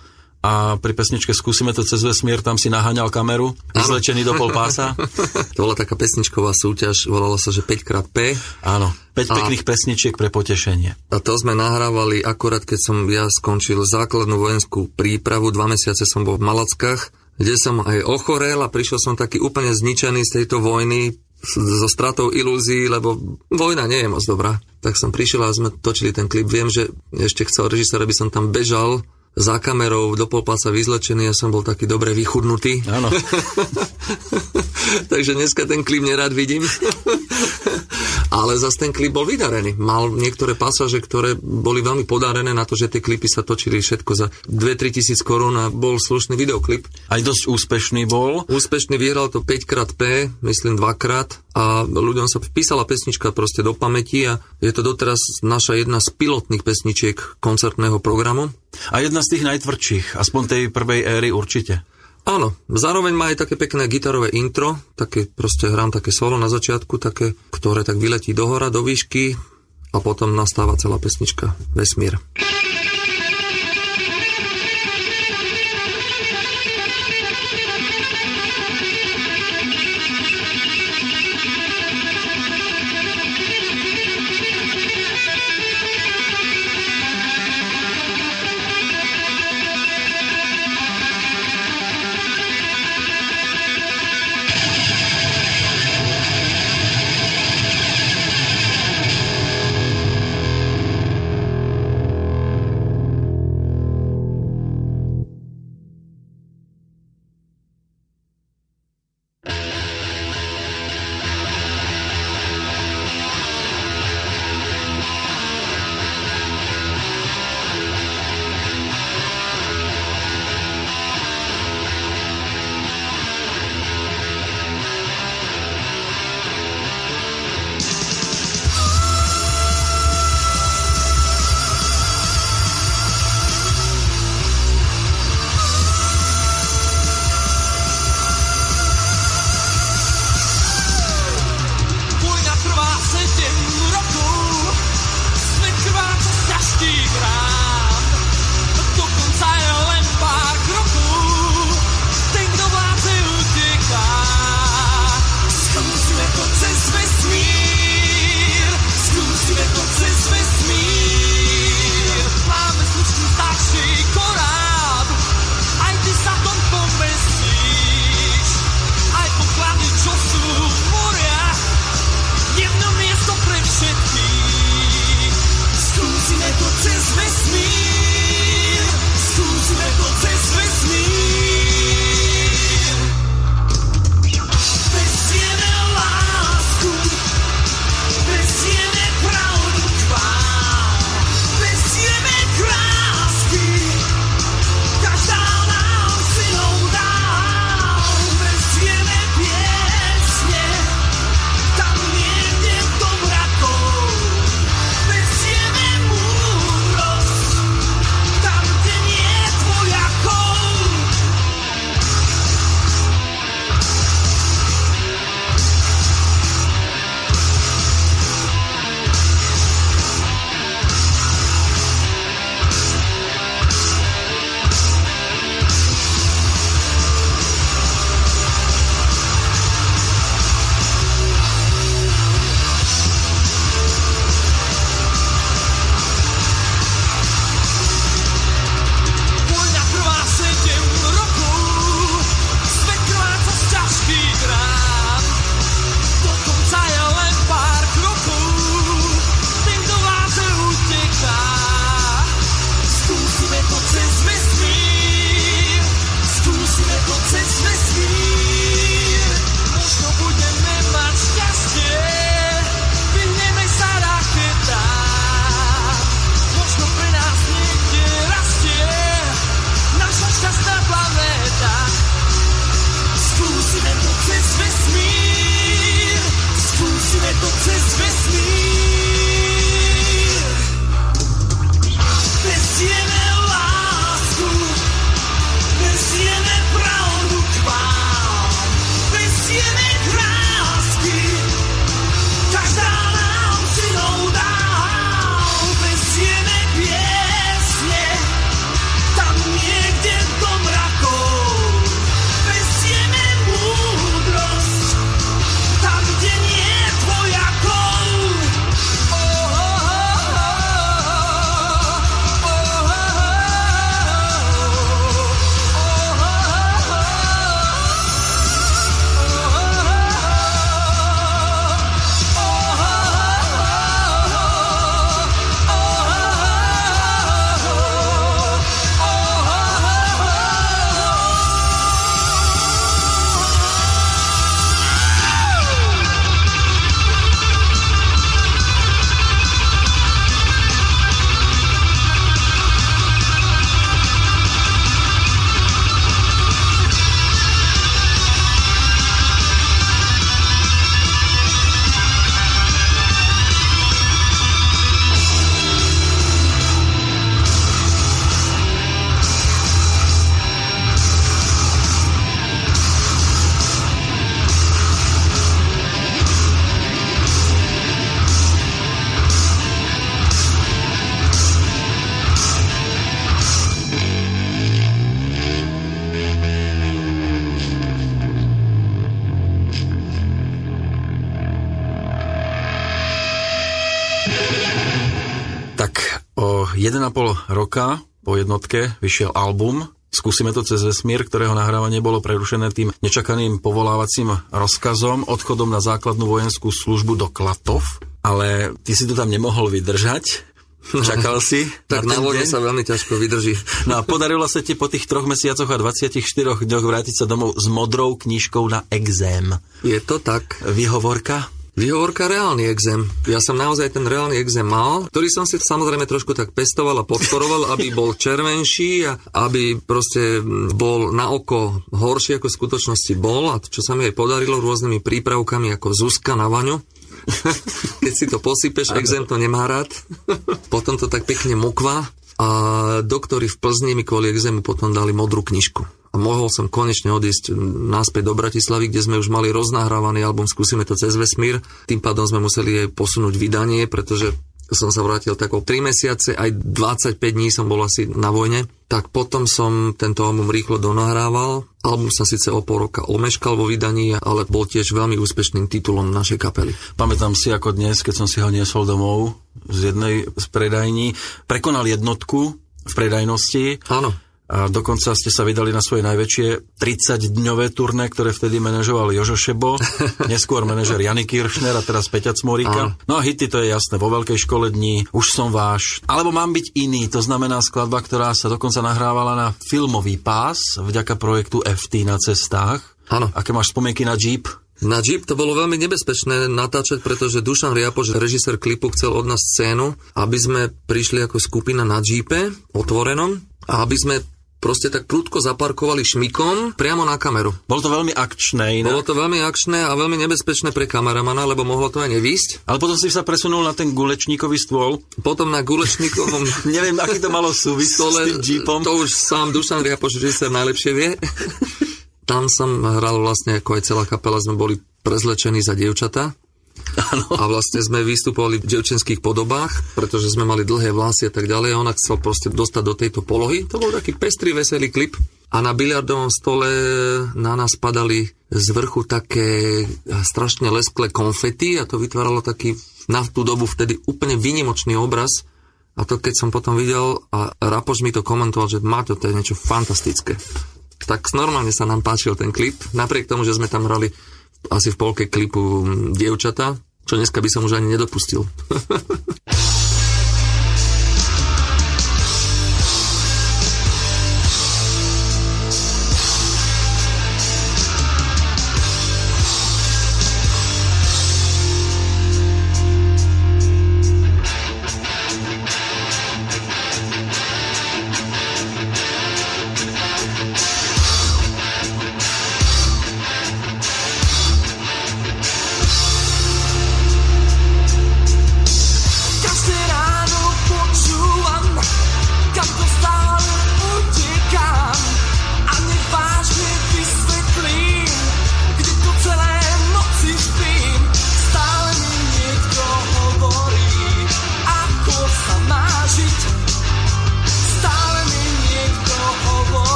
a pri pesničke Skúsime to cez vesmír, tam si naháňal kameru, vyzlečený do pol pása. to bola taká pesničková súťaž, volala sa, že 5xP. Áno, 5 a... pekných pesničiek pre potešenie. A to sme nahrávali akurát, keď som ja skončil základnú vojenskú prípravu, dva mesiace som bol v Malackách, kde som aj ochorel a prišiel som taký úplne zničený z tejto vojny, so stratou ilúzií, lebo vojna nie je moc dobrá. Tak som prišiel a sme točili ten klip. Viem, že ešte chcel režisér, aby som tam bežal za kamerou do polpáca vyzlečený, ja som bol taký dobre vychudnutý. Áno. Takže dneska ten klip nerad vidím. Ale zase ten klip bol vydarený. Mal niektoré pasáže, ktoré boli veľmi podarené na to, že tie klipy sa točili všetko za 2-3 tisíc korún a bol slušný videoklip. Aj dosť úspešný bol. Úspešný vyhral to 5 krát P, myslím dvakrát a ľuďom sa vpísala pesnička proste do pamäti a je to doteraz naša jedna z pilotných pesničiek koncertného programu. A jedna z tých najtvrdších, aspoň tej prvej éry určite. Áno, zároveň má aj také pekné gitarové intro, také proste hrám také solo na začiatku, také, ktoré tak vyletí do hora, do výšky a potom nastáva celá pesnička Vesmír. 1,5 jednotke vyšiel album Skúsime to cez vesmír, ktorého nahrávanie bolo prerušené tým nečakaným povolávacím rozkazom, odchodom na základnú vojenskú službu do Klatov, ale ty si to tam nemohol vydržať, Čakal si? tak na, na vojne sa veľmi ťažko vydrží. No a podarilo sa ti po tých troch mesiacoch a 24 dňoch vrátiť sa domov s modrou knižkou na exém. Je to tak. Výhovorka? Výhovorka reálny exém. Ja som naozaj ten reálny exém mal, ktorý som si samozrejme trošku tak pestoval a podporoval, aby bol červenší a aby proste bol na oko horší ako v skutočnosti bol a čo sa mi aj podarilo rôznymi prípravkami ako Zuzka na vaňu. Keď si to posypeš, exém to nemá rád. potom to tak pekne mokva a doktori v Plzni mi kvôli exému potom dali modrú knižku mohol som konečne odísť naspäť do Bratislavy, kde sme už mali roznahrávaný album Skúsime to cez vesmír. Tým pádom sme museli aj posunúť vydanie, pretože som sa vrátil tak o 3 mesiace, aj 25 dní som bol asi na vojne, tak potom som tento album rýchlo donahrával. Album sa síce o pol roka omeškal vo vydaní, ale bol tiež veľmi úspešným titulom našej kapely. Pamätám si ako dnes, keď som si ho niesol domov z jednej z predajní, prekonal jednotku v predajnosti. Áno. A dokonca ste sa vydali na svoje najväčšie 30-dňové turné, ktoré vtedy manažoval Jožo Šebo, neskôr manažer Jany Kiršner a teraz Peťa Cmorika. No a hity to je jasné, vo veľkej škole dní, už som váš. Alebo mám byť iný, to znamená skladba, ktorá sa dokonca nahrávala na filmový pás vďaka projektu FT na cestách. Áno. Aké máš spomienky na Jeep? Na Jeep to bolo veľmi nebezpečné natáčať, pretože Dušan Riapoš, režisér klipu, chcel od nás scénu, aby sme prišli ako skupina na Jeepe, otvorenom, a aby sme proste tak prúdko zaparkovali šmikom priamo na kameru. Bolo to veľmi akčné. Inak. Bolo to veľmi akčné a veľmi nebezpečné pre kameramana, lebo mohlo to aj nevýsť. Ale potom si sa presunul na ten gulečníkový stôl. Potom na gulečníkovom... Neviem, aký to malo súvisť s tým jeepom. To už sám Dušan Riapoš, že sa najlepšie vie. Tam som hral vlastne, ako aj celá kapela, sme boli prezlečení za dievčata. Ano. A vlastne sme vystupovali v devčenských podobách, pretože sme mali dlhé vlasy a tak ďalej. A ona chcel proste dostať do tejto polohy. To bol taký pestrý, veselý klip. A na biliardovom stole na nás padali z vrchu také strašne lesklé konfety a to vytváralo taký na tú dobu vtedy úplne vynimočný obraz. A to keď som potom videl a Rapoš mi to komentoval, že má to, to je niečo fantastické. Tak normálne sa nám páčil ten klip, napriek tomu, že sme tam hrali asi v polke klipu dievčata, čo dneska by som už ani nedopustil.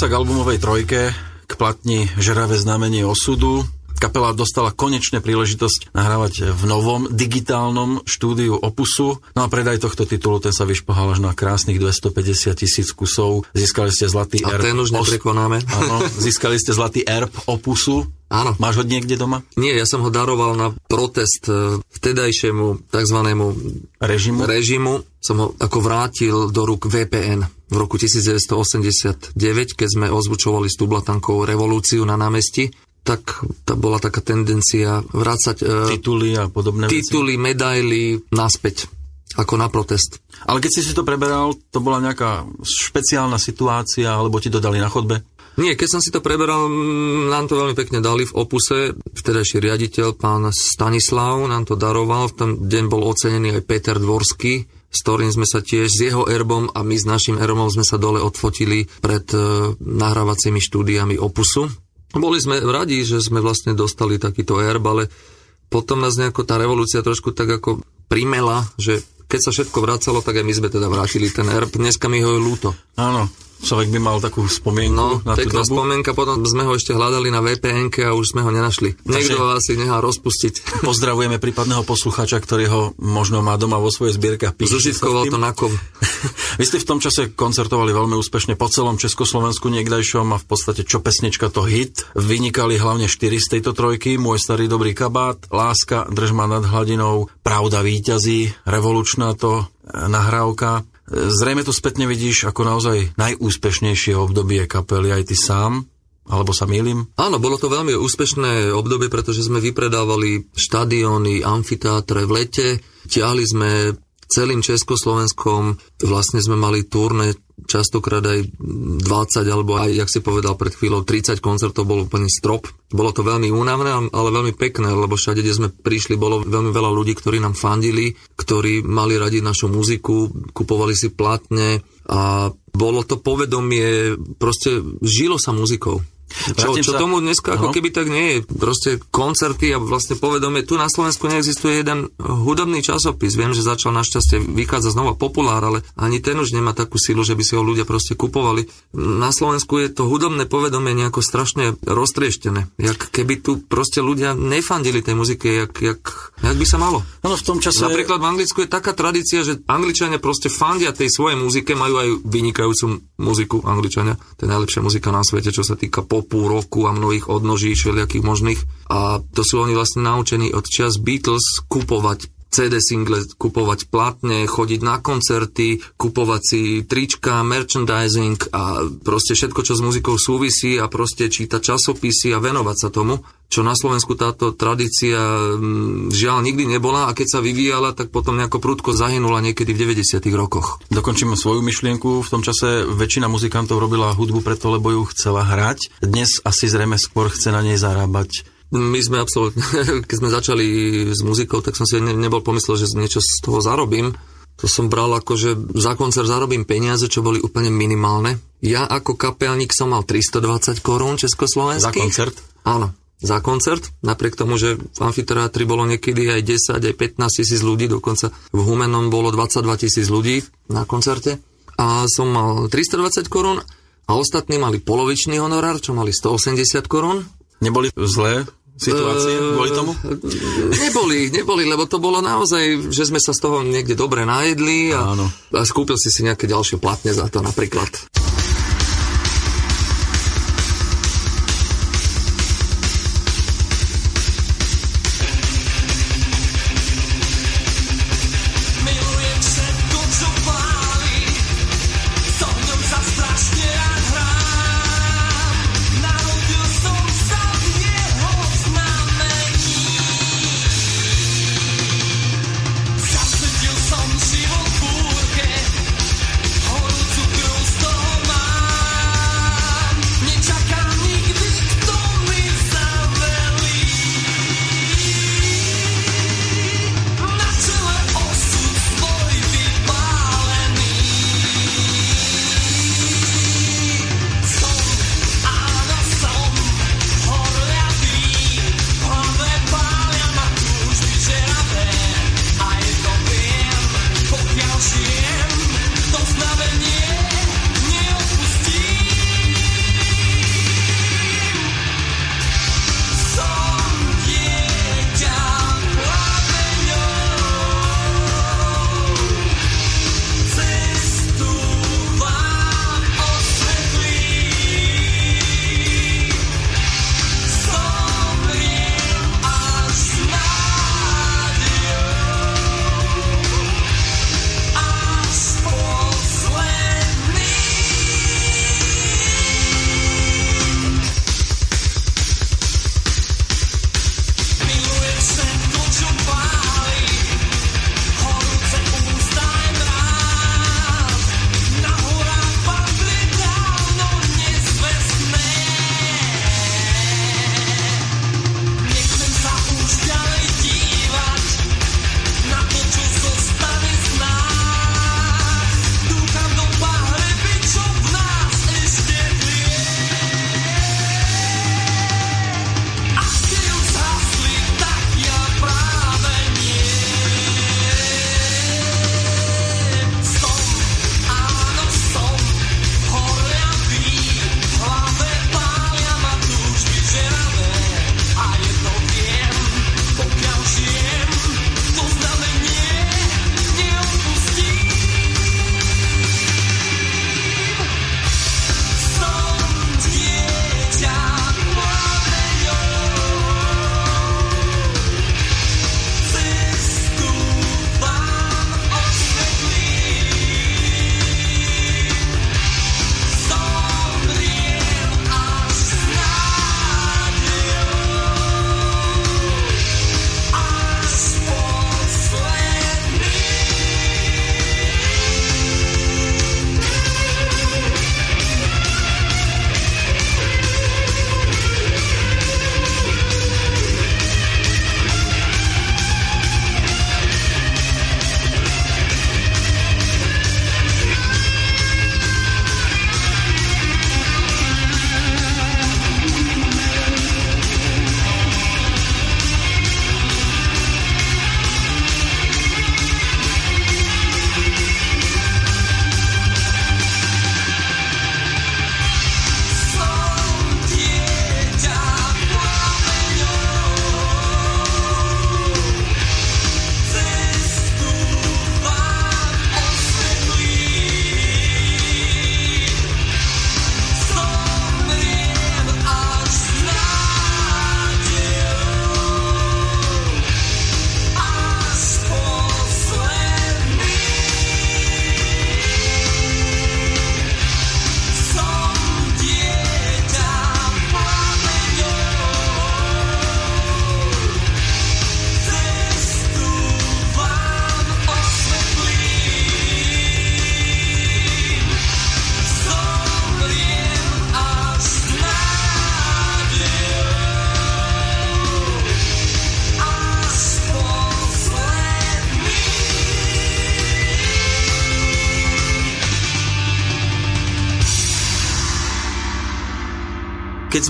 sa k albumovej trojke, k platni Žeravé znamenie osudu. Kapela dostala konečne príležitosť nahrávať v novom digitálnom štúdiu Opusu. No a predaj tohto titulu ten sa vyšpohal až na krásnych 250 tisíc kusov. Získali ste zlatý a erb. ten už neprekonáme. Áno, získali ste zlatý erb Opusu. Áno. Máš ho niekde doma? Nie, ja som ho daroval na protest e, vtedajšiemu tzv. Režimu? režimu. Som ho ako vrátil do rúk VPN v roku 1989, keď sme ozvučovali s Tublatankou revolúciu na námestí tak tá bola taká tendencia vrácať e, tituly a podobné tituly, veci. medaily naspäť ako na protest. Ale keď si si to preberal, to bola nejaká špeciálna situácia, alebo ti to dali na chodbe? Nie, keď som si to preberal, nám to veľmi pekne dali v opuse. Vtedajší riaditeľ, pán Stanislav, nám to daroval. V tom deň bol ocenený aj Peter Dvorský, s ktorým sme sa tiež s jeho erbom a my s našim erbom sme sa dole odfotili pred uh, nahrávacími štúdiami opusu. Boli sme radi, že sme vlastne dostali takýto erb, ale potom nás nejako tá revolúcia trošku tak ako primela, že keď sa všetko vracalo, tak aj my sme teda vrátili ten erb. Dneska mi ho je ľúto. Áno, človek by mal takú spomienku no, na tú dobu. spomienka, potom sme ho ešte hľadali na VPN a už sme ho nenašli. Niekto ho asi nechá rozpustiť. Pozdravujeme prípadného posluchača, ktorý ho možno má doma vo svojej zbierke. Zužitkoval to na kov. Vy ste v tom čase koncertovali veľmi úspešne po celom Československu niekdajšom a v podstate čo pesnička to hit. Vynikali hlavne štyri z tejto trojky. Môj starý dobrý kabát, Láska, Držma nad hladinou, Pravda víťazí, Revolučná to, nahrávka. Zrejme to spätne vidíš ako naozaj najúspešnejšie obdobie kapely aj ty sám. Alebo sa mýlim? Áno, bolo to veľmi úspešné obdobie, pretože sme vypredávali štadióny, amfiteátre v lete, ťahli sme celým Československom, vlastne sme mali turné častokrát aj 20 alebo aj, jak si povedal pred chvíľou, 30 koncertov bol úplný strop. Bolo to veľmi únavné, ale veľmi pekné, lebo všade, kde sme prišli, bolo veľmi veľa ľudí, ktorí nám fandili, ktorí mali radi našu muziku, kupovali si platne a bolo to povedomie, proste žilo sa muzikou. Čo, čo tomu dneska ako keby tak nie je. Proste koncerty a vlastne povedomie. Tu na Slovensku neexistuje jeden hudobný časopis. Viem, že začal našťastie vychádzať znova populár, ale ani ten už nemá takú silu, že by si ho ľudia proste kupovali. Na Slovensku je to hudobné povedomie nejako strašne roztrieštené. Jak keby tu proste ľudia nefandili tej muzike, jak, jak, jak by sa malo. Ano, v tom čase... Napríklad v Anglicku je taká tradícia, že Angličania proste fandia tej svojej muzike, majú aj vynikajúcu muziku Angličania. To je najlepšia muzika na svete, čo sa týka popu, roku a mnohých odnoží všelijakých možných. A to sú oni vlastne naučení od čas Beatles kupovať CD single, kupovať platne, chodiť na koncerty, kupovať si trička, merchandising a proste všetko, čo s muzikou súvisí a proste čítať časopisy a venovať sa tomu, čo na Slovensku táto tradícia mm, žiaľ nikdy nebola a keď sa vyvíjala, tak potom nejako prudko zahynula niekedy v 90. rokoch. Dokončím svoju myšlienku. V tom čase väčšina muzikantov robila hudbu preto, lebo ju chcela hrať. Dnes asi zrejme skôr chce na nej zarábať. My sme absolútne, keď sme začali s muzikou, tak som si ne, nebol pomyslel, že niečo z toho zarobím. To som bral ako, že za koncert zarobím peniaze, čo boli úplne minimálne. Ja ako kapelník som mal 320 korún československých. Za koncert? Áno, za koncert, napriek tomu, že v amfiteátri bolo niekedy aj 10, aj 15 tisíc ľudí, dokonca v Humenom bolo 22 tisíc ľudí na koncerte. A som mal 320 korún a ostatní mali polovičný honorár, čo mali 180 korún. Neboli zlé situácie kvôli tomu? Neboli, neboli, lebo to bolo naozaj, že sme sa z toho niekde dobre najedli a, Áno. a skúpil si si nejaké ďalšie platne za to napríklad.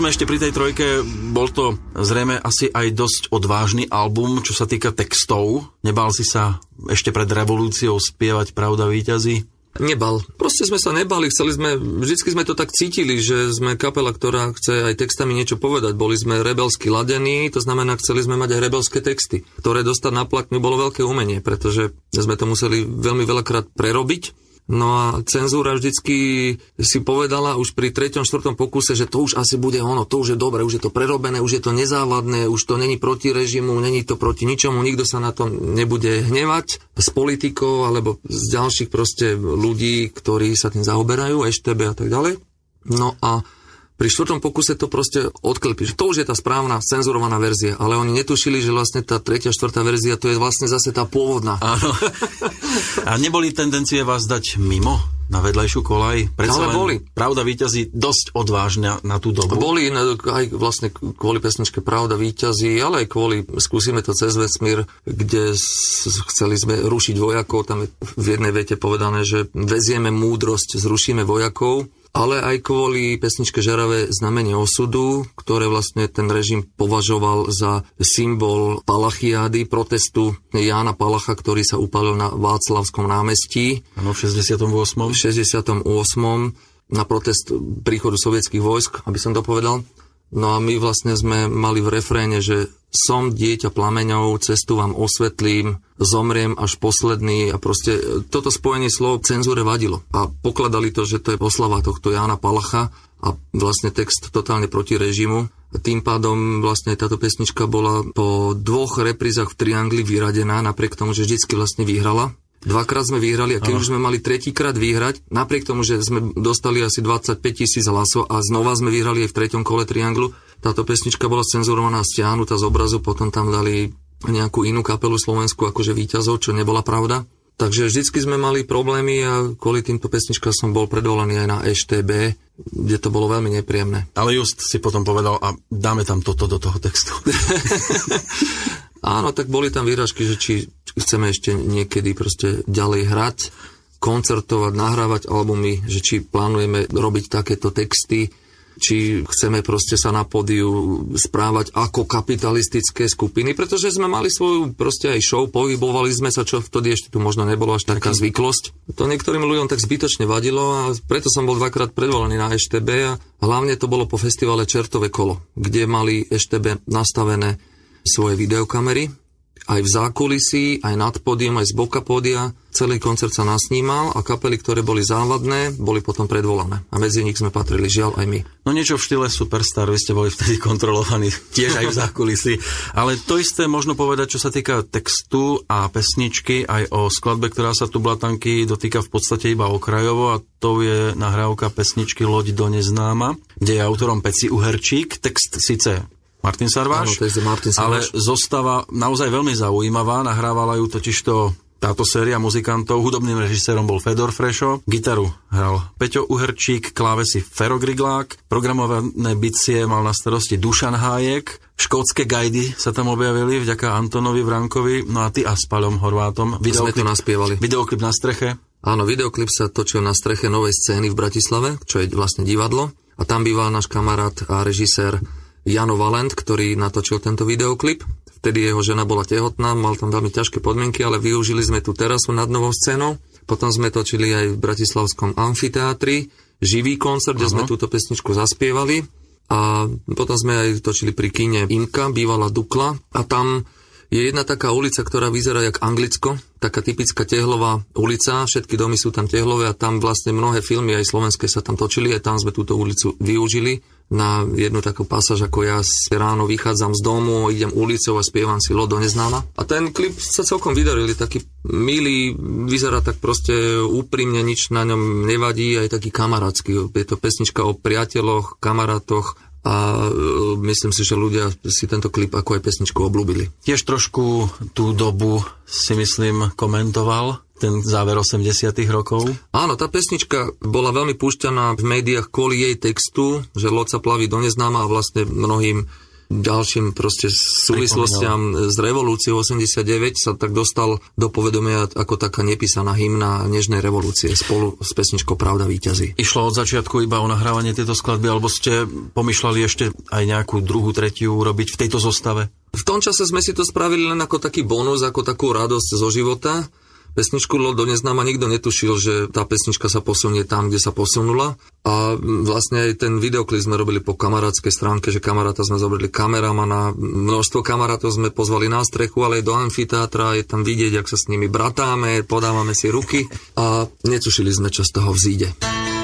Sme ešte pri tej trojke, bol to zrejme asi aj dosť odvážny album, čo sa týka textov. Nebal si sa ešte pred revolúciou spievať Pravda výťazí? Nebal. Proste sme sa nebali, chceli sme, vždycky sme to tak cítili, že sme kapela, ktorá chce aj textami niečo povedať. Boli sme rebelsky ladení, to znamená, chceli sme mať aj rebelské texty, ktoré dostať na plakňu bolo veľké umenie, pretože sme to museli veľmi veľakrát prerobiť No a cenzúra vždycky si povedala už pri treťom, štvrtom pokuse, že to už asi bude ono, to už je dobre, už je to prerobené, už je to nezávadné, už to není proti režimu, není to proti ničomu, nikto sa na to nebude hnevať z politikov alebo z ďalších proste ľudí, ktorí sa tým zaoberajú, EŠTB a tak ďalej. No a pri štvrtom pokuse to proste odklepí, že to už je tá správna cenzurovaná verzia, ale oni netušili, že vlastne tá tretia, štvrtá verzia to je vlastne zase tá pôvodná. Áno. A neboli tendencie vás dať mimo? na vedľajšiu kolaj. Predsa ale boli. Pravda víťazí dosť odvážne na tú dobu. Boli aj vlastne kvôli pesničke Pravda víťazí, ale aj kvôli skúsime to cez vesmír, kde chceli sme rušiť vojakov. Tam je v jednej vete povedané, že vezieme múdrosť, zrušíme vojakov ale aj kvôli pesničke Žaravé znamenie osudu, ktoré vlastne ten režim považoval za symbol Palachiády, protestu Jána Palacha, ktorý sa upalil na Václavskom námestí. Áno, v 68. V 68. na protest príchodu sovietských vojsk, aby som to povedal. No a my vlastne sme mali v refréne, že som dieťa plameňov, cestu vám osvetlím, zomriem až posledný a proste e, toto spojenie slov cenzúre vadilo. A pokladali to, že to je oslava tohto Jána Palacha a vlastne text totálne proti režimu. A tým pádom vlastne táto pesnička bola po dvoch reprízach v Triangli vyradená, napriek tomu, že vždycky vlastne vyhrala. Dvakrát sme vyhrali a keď ano. už sme mali tretíkrát vyhrať, napriek tomu, že sme dostali asi 25 tisíc hlasov a znova sme vyhrali aj v treťom kole Trianglu, táto pesnička bola cenzurovaná, stiahnutá z obrazu, potom tam dali nejakú inú kapelu Slovensku akože výťazov, čo nebola pravda. Takže vždycky sme mali problémy a kvôli týmto pesničkám som bol predvolený aj na EŠTB, kde to bolo veľmi nepríjemné. Ale just si potom povedal a dáme tam toto do toho textu. Áno, tak boli tam výražky, že či chceme ešte niekedy proste ďalej hrať, koncertovať, nahrávať albumy, že či plánujeme robiť takéto texty, či chceme proste sa na pódiu správať ako kapitalistické skupiny, pretože sme mali svoju proste aj show, pohybovali sme sa, čo vtedy ešte tu možno nebolo až taká zvyklosť. To niektorým ľuďom tak zbytočne vadilo a preto som bol dvakrát predvolený na EŠTB a hlavne to bolo po festivale Čertové kolo, kde mali EŠTB nastavené svoje videokamery aj v zákulisí, aj nad pódium, aj z boka pódia. Celý koncert sa nasnímal a kapely, ktoré boli závadné, boli potom predvolané. A medzi nich sme patrili, žiaľ, aj my. No niečo v štýle Superstar, vy ste boli vtedy kontrolovaní tiež aj v zákulisí. Ale to isté možno povedať, čo sa týka textu a pesničky, aj o skladbe, ktorá sa tu Blatanky dotýka v podstate iba okrajovo a to je nahrávka pesničky Loď do neznáma, kde je autorom Peci Uherčík. Text síce Martin Sarváš, Áno, to je Martin Sarváš. ale zostava naozaj veľmi zaujímavá. Nahrávala ju totižto táto séria muzikantov. Hudobným režisérom bol Fedor Frešo, gitaru hral Peťo Uherčík, klávesy Fero Griglák, programované bicie mal na starosti Dušan Hájek, škótske gajdy sa tam objavili vďaka Antonovi Vrankovi, no a ty a s Palom Horvátom. Videoklip, sme to naspievali. Videoklip na streche. Áno, videoklip sa točil na streche novej scény v Bratislave, čo je vlastne divadlo. A tam býval náš kamarát a režisér Jano Valent, ktorý natočil tento videoklip. Vtedy jeho žena bola tehotná, mal tam veľmi ťažké podmienky, ale využili sme tú terasu nad novou scénou. Potom sme točili aj v Bratislavskom amfiteátri, živý koncert, kde sme túto pesničku zaspievali. A potom sme aj točili pri kine Inka, bývala Dukla. A tam je jedna taká ulica, ktorá vyzerá jak Anglicko, taká typická tehlová ulica, všetky domy sú tam tehlové a tam vlastne mnohé filmy aj slovenské sa tam točili, aj tam sme túto ulicu využili na jednu takú pasáž, ako ja ráno vychádzam z domu, idem ulicou a spievam si Lodo neznáma. A ten klip sa celkom vydarili, taký milý, vyzerá tak proste úprimne, nič na ňom nevadí, aj taký kamarátsky. Je to pesnička o priateľoch, kamarátoch a e, myslím si, že ľudia si tento klip ako aj pesničku oblúbili. Tiež trošku tú dobu si myslím komentoval ten záver 80 rokov? Áno, tá pesnička bola veľmi púšťaná v médiách kvôli jej textu, že loď sa plaví do neznáma a vlastne mnohým ďalším proste súvislostiam z revolúcie 89 sa tak dostal do povedomia ako taká nepísaná hymna Nežnej revolúcie spolu s pesničkou Pravda víťazí. Išlo od začiatku iba o nahrávanie tejto skladby, alebo ste pomýšľali ešte aj nejakú druhú, tretiu urobiť v tejto zostave? V tom čase sme si to spravili len ako taký bonus, ako takú radosť zo života pesničku do neznáma nikto netušil, že tá pesnička sa posunie tam, kde sa posunula. A vlastne aj ten videoklip sme robili po kamarátskej stránke, že kamaráta sme zobrali kameramana, množstvo kamarátov sme pozvali na strechu, ale aj do amfiteátra, je tam vidieť, ak sa s nimi bratáme, podávame si ruky a netušili sme, čo z toho vzíde.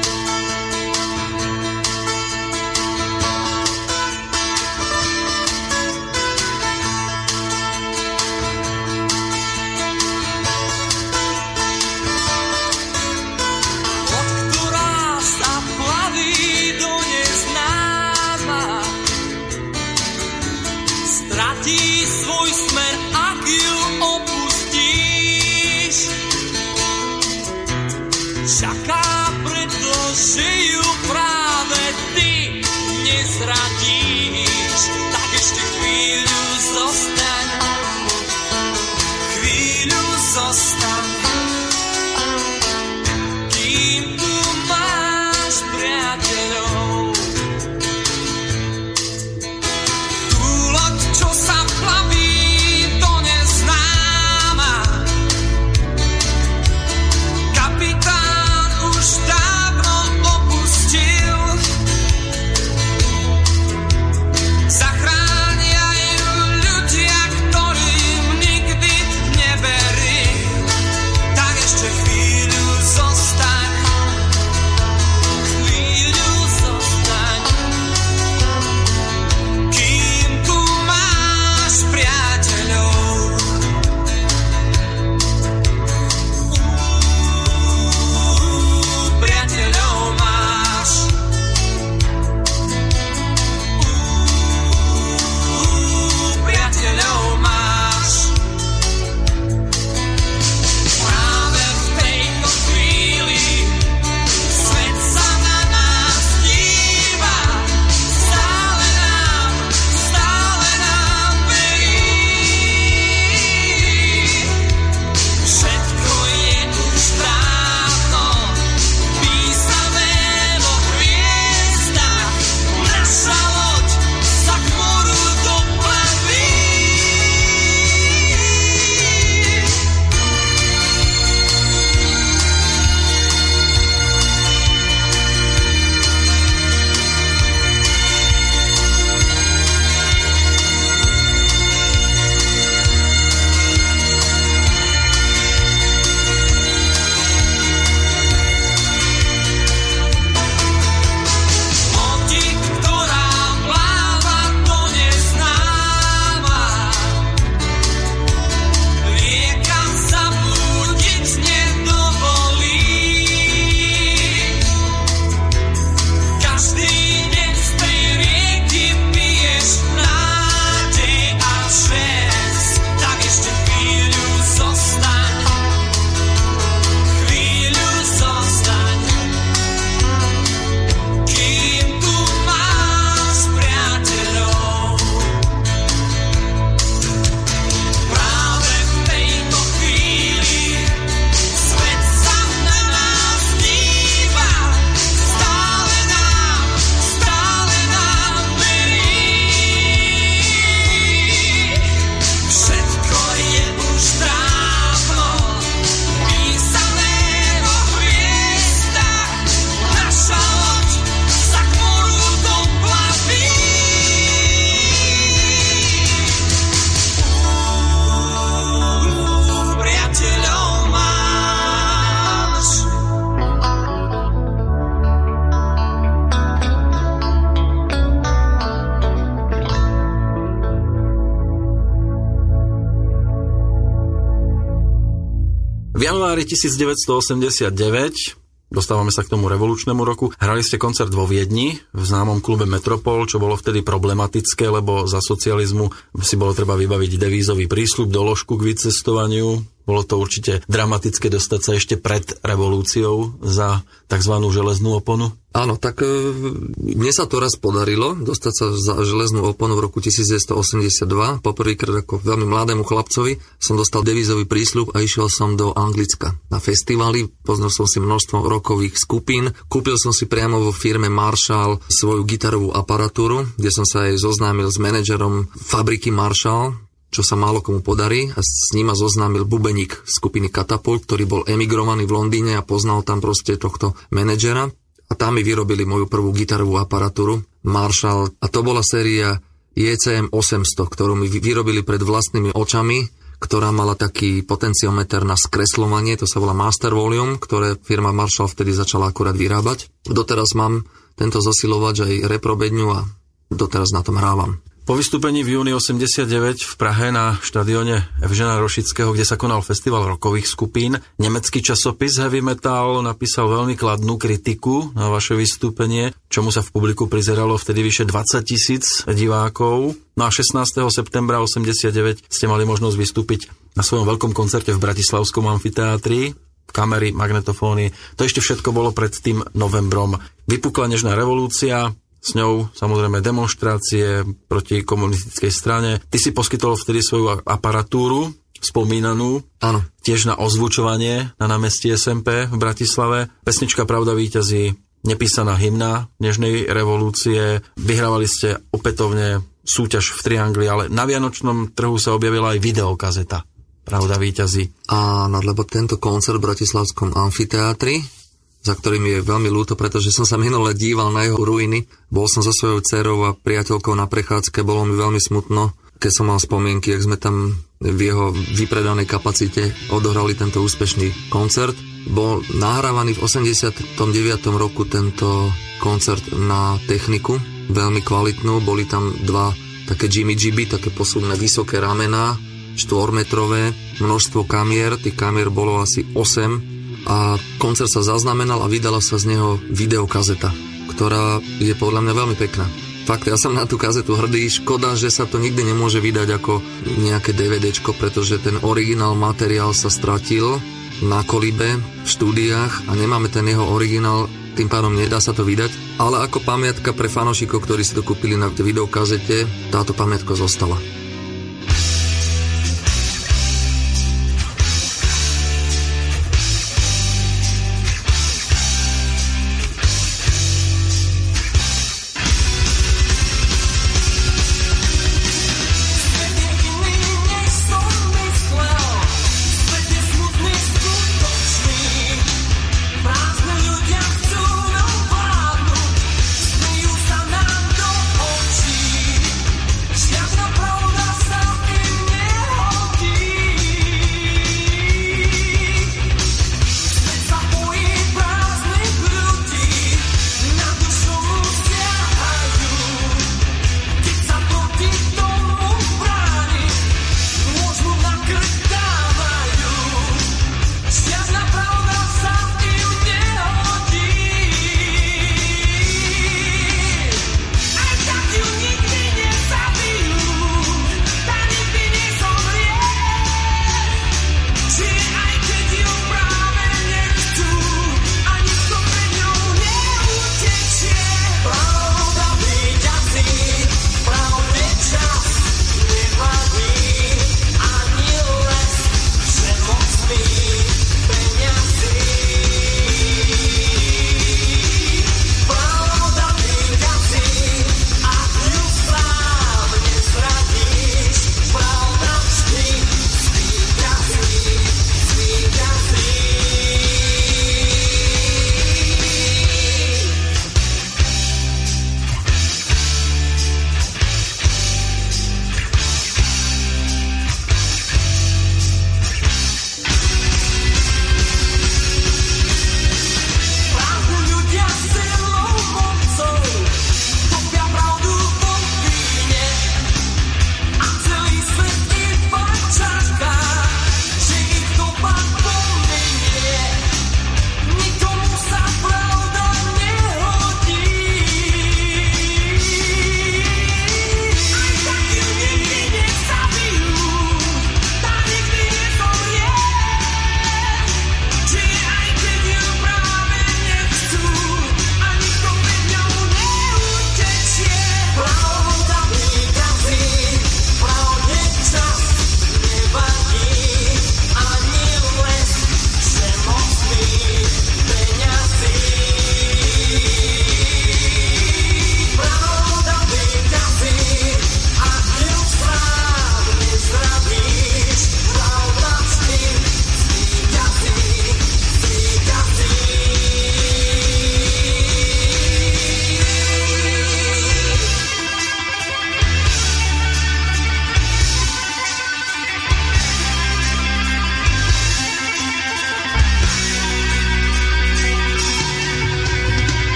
Januári 1989 Dostávame sa k tomu revolučnému roku. Hrali ste koncert vo Viedni v známom klube Metropol, čo bolo vtedy problematické, lebo za socializmu si bolo treba vybaviť devízový prísľub, doložku k vycestovaniu. Bolo to určite dramatické dostať sa ešte pred revolúciou za tzv. železnú oponu? Áno, tak e, mne sa to raz podarilo dostať sa za železnú oponu v roku 1982. Poprvýkrát ako veľmi mladému chlapcovi som dostal devizový prísľub a išiel som do Anglicka na festivaly. Poznal som si množstvo rokových skupín. Kúpil som si priamo vo firme Marshall svoju gitarovú aparatúru, kde som sa aj zoznámil s manažerom fabriky Marshall, čo sa málo komu podarí a s ním zoznámil bubeník skupiny Katapult, ktorý bol emigrovaný v Londýne a poznal tam proste tohto manažera a tam mi vyrobili moju prvú gitarovú aparatúru Marshall a to bola séria JCM 800, ktorú mi vyrobili pred vlastnými očami, ktorá mala taký potenciometer na skreslovanie, to sa volá Master Volume, ktoré firma Marshall vtedy začala akurát vyrábať. Doteraz mám tento zosilovač aj reprobedňu a doteraz na tom hrávam. Po vystúpení v júni 89 v Prahe na štadióne Evžena Rošického, kde sa konal festival rokových skupín, nemecký časopis Heavy Metal napísal veľmi kladnú kritiku na vaše vystúpenie, čomu sa v publiku prizeralo vtedy vyše 20 tisíc divákov. No a 16. septembra 89 ste mali možnosť vystúpiť na svojom veľkom koncerte v Bratislavskom amfiteátri kamery, magnetofóny. To ešte všetko bolo pred tým novembrom. Vypukla nežná revolúcia, s ňou samozrejme demonstrácie proti komunistickej strane. Ty si poskytol vtedy svoju aparatúru, spomínanú, Áno. tiež na ozvučovanie na námestí SMP v Bratislave. Pesnička Pravda víťazí, nepísaná hymna dnešnej revolúcie. Vyhrávali ste opätovne súťaž v Triangli, ale na Vianočnom trhu sa objavila aj videokazeta. Pravda víťazí. Áno, lebo tento koncert v Bratislavskom amfiteátri za ktorým je veľmi ľúto, pretože som sa minule díval na jeho ruiny. Bol som so svojou dcerou a priateľkou na prechádzke, bolo mi veľmi smutno, keď som mal spomienky, ak sme tam v jeho vypredanej kapacite odohrali tento úspešný koncert. Bol nahrávaný v 89. roku tento koncert na techniku, veľmi kvalitnú, boli tam dva také Jimmy Jiby, také posuvné vysoké ramená, štvormetrové, množstvo kamier, tých kamier bolo asi 8 a koncert sa zaznamenal a vydala sa z neho videokazeta, ktorá je podľa mňa veľmi pekná. Fakt, ja som na tú kazetu hrdý, škoda, že sa to nikdy nemôže vydať ako nejaké DVDčko, pretože ten originál materiál sa stratil na kolibe v štúdiách a nemáme ten jeho originál, tým pádom nedá sa to vydať, ale ako pamiatka pre fanošikov, ktorí si to kúpili na videokazete, táto pamiatka zostala.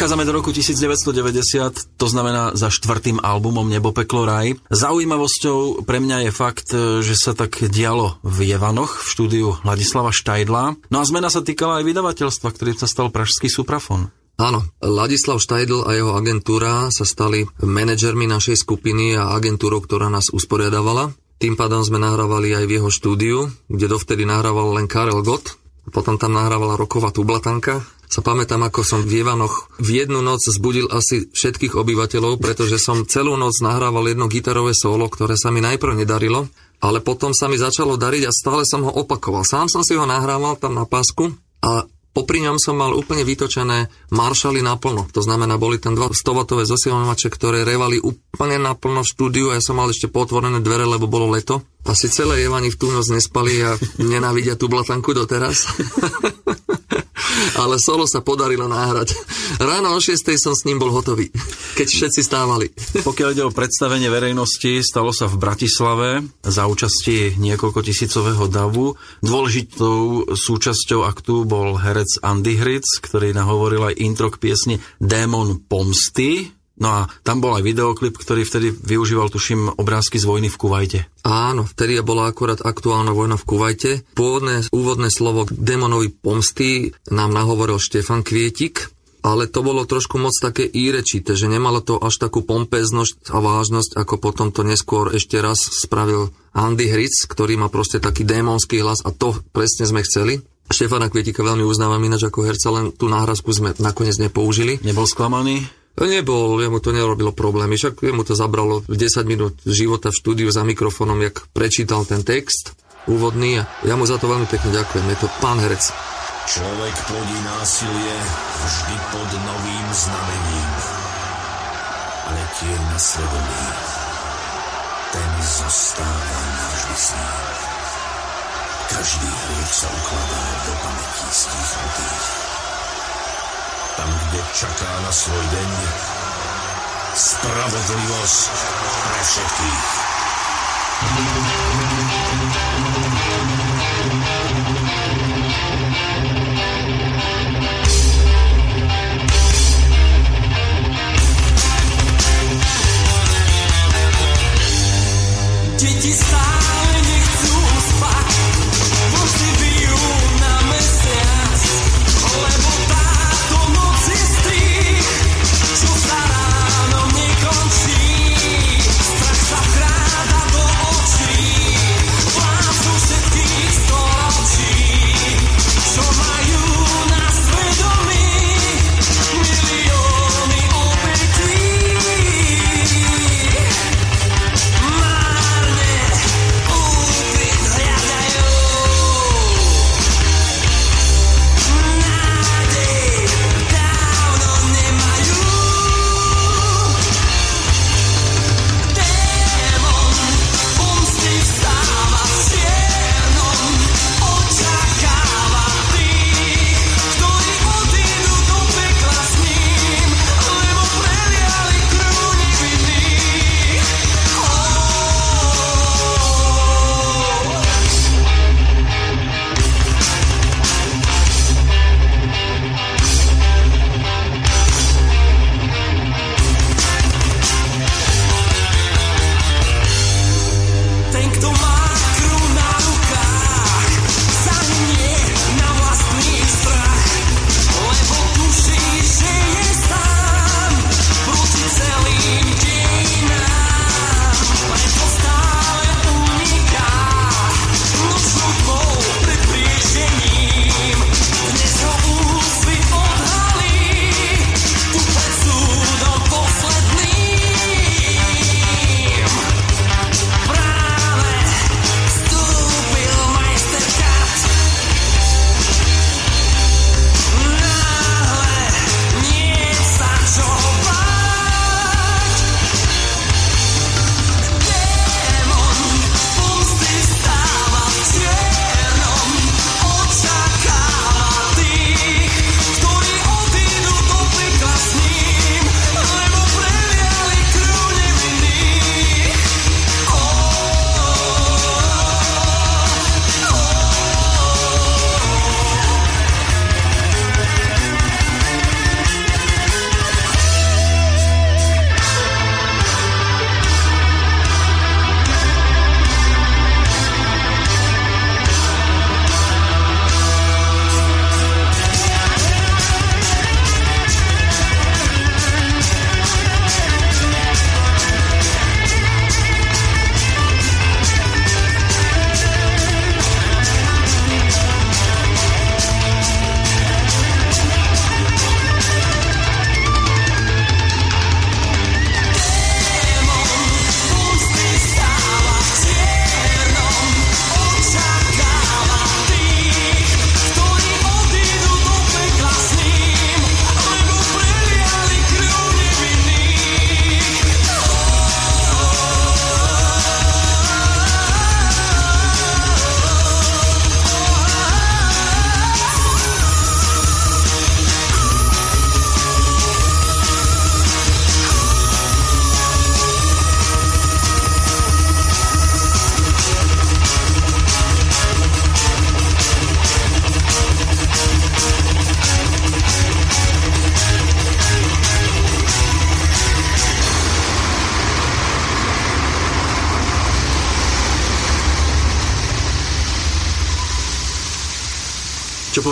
Prechádzame do roku 1990, to znamená za štvrtým albumom Nebo, peklo, raj. Zaujímavosťou pre mňa je fakt, že sa tak dialo v Jevanoch, v štúdiu Ladislava Štajdla. No a zmena sa týkala aj vydavateľstva, ktorým sa stal Pražský Suprafon. Áno, Ladislav Štajdl a jeho agentúra sa stali manažermi našej skupiny a agentúrou, ktorá nás usporiadavala. Tým pádom sme nahrávali aj v jeho štúdiu, kde dovtedy nahrával len Karel Gott, potom tam nahrávala roková tublatanka sa pamätám, ako som v Jevanoch v jednu noc zbudil asi všetkých obyvateľov, pretože som celú noc nahrával jedno gitarové solo, ktoré sa mi najprv nedarilo, ale potom sa mi začalo dariť a stále som ho opakoval. Sám som si ho nahrával tam na pásku a Popri ňom som mal úplne vytočené maršaly naplno. To znamená, boli tam dva 100 zosilňovače, ktoré revali úplne naplno v štúdiu a ja som mal ešte potvorené dvere, lebo bolo leto. Asi celé Jevani v tú noc nespali a nenávidia tú blatanku doteraz. ale solo sa podarilo náhrať. Ráno o 6 som s ním bol hotový, keď všetci stávali. Pokiaľ ide o predstavenie verejnosti, stalo sa v Bratislave za účasti niekoľko tisícového davu. Dôležitou súčasťou aktu bol herec Andy Hric, ktorý nahovoril aj intro k piesni Démon pomsty, No a tam bol aj videoklip, ktorý vtedy využíval, tuším, obrázky z vojny v Kuvajte. Áno, vtedy bola akurát aktuálna vojna v Kuvajte. Pôvodné úvodné slovo k demonovi pomsty nám nahovoril Štefan Kvietik, ale to bolo trošku moc také írečité, že nemalo to až takú pompeznosť a vážnosť, ako potom to neskôr ešte raz spravil Andy Hric, ktorý má proste taký démonský hlas a to presne sme chceli. Štefana Kvietika veľmi uznávam ináč ako herca, len tú náhrazku sme nakoniec nepoužili. Nebol sklamaný? Nebol, jemu to nerobilo problémy, však jemu to zabralo 10 minút života v štúdiu za mikrofónom, jak prečítal ten text úvodný a ja mu za to veľmi pekne ďakujem, je to pán herec. Človek plodí násilie vždy pod novým znamením, ale tieň na svedomí, ten zostáva navždy s ním. Každý hriech sa ukladá do pamätí tam, kde čaká na svoj deň spravodlivosť pre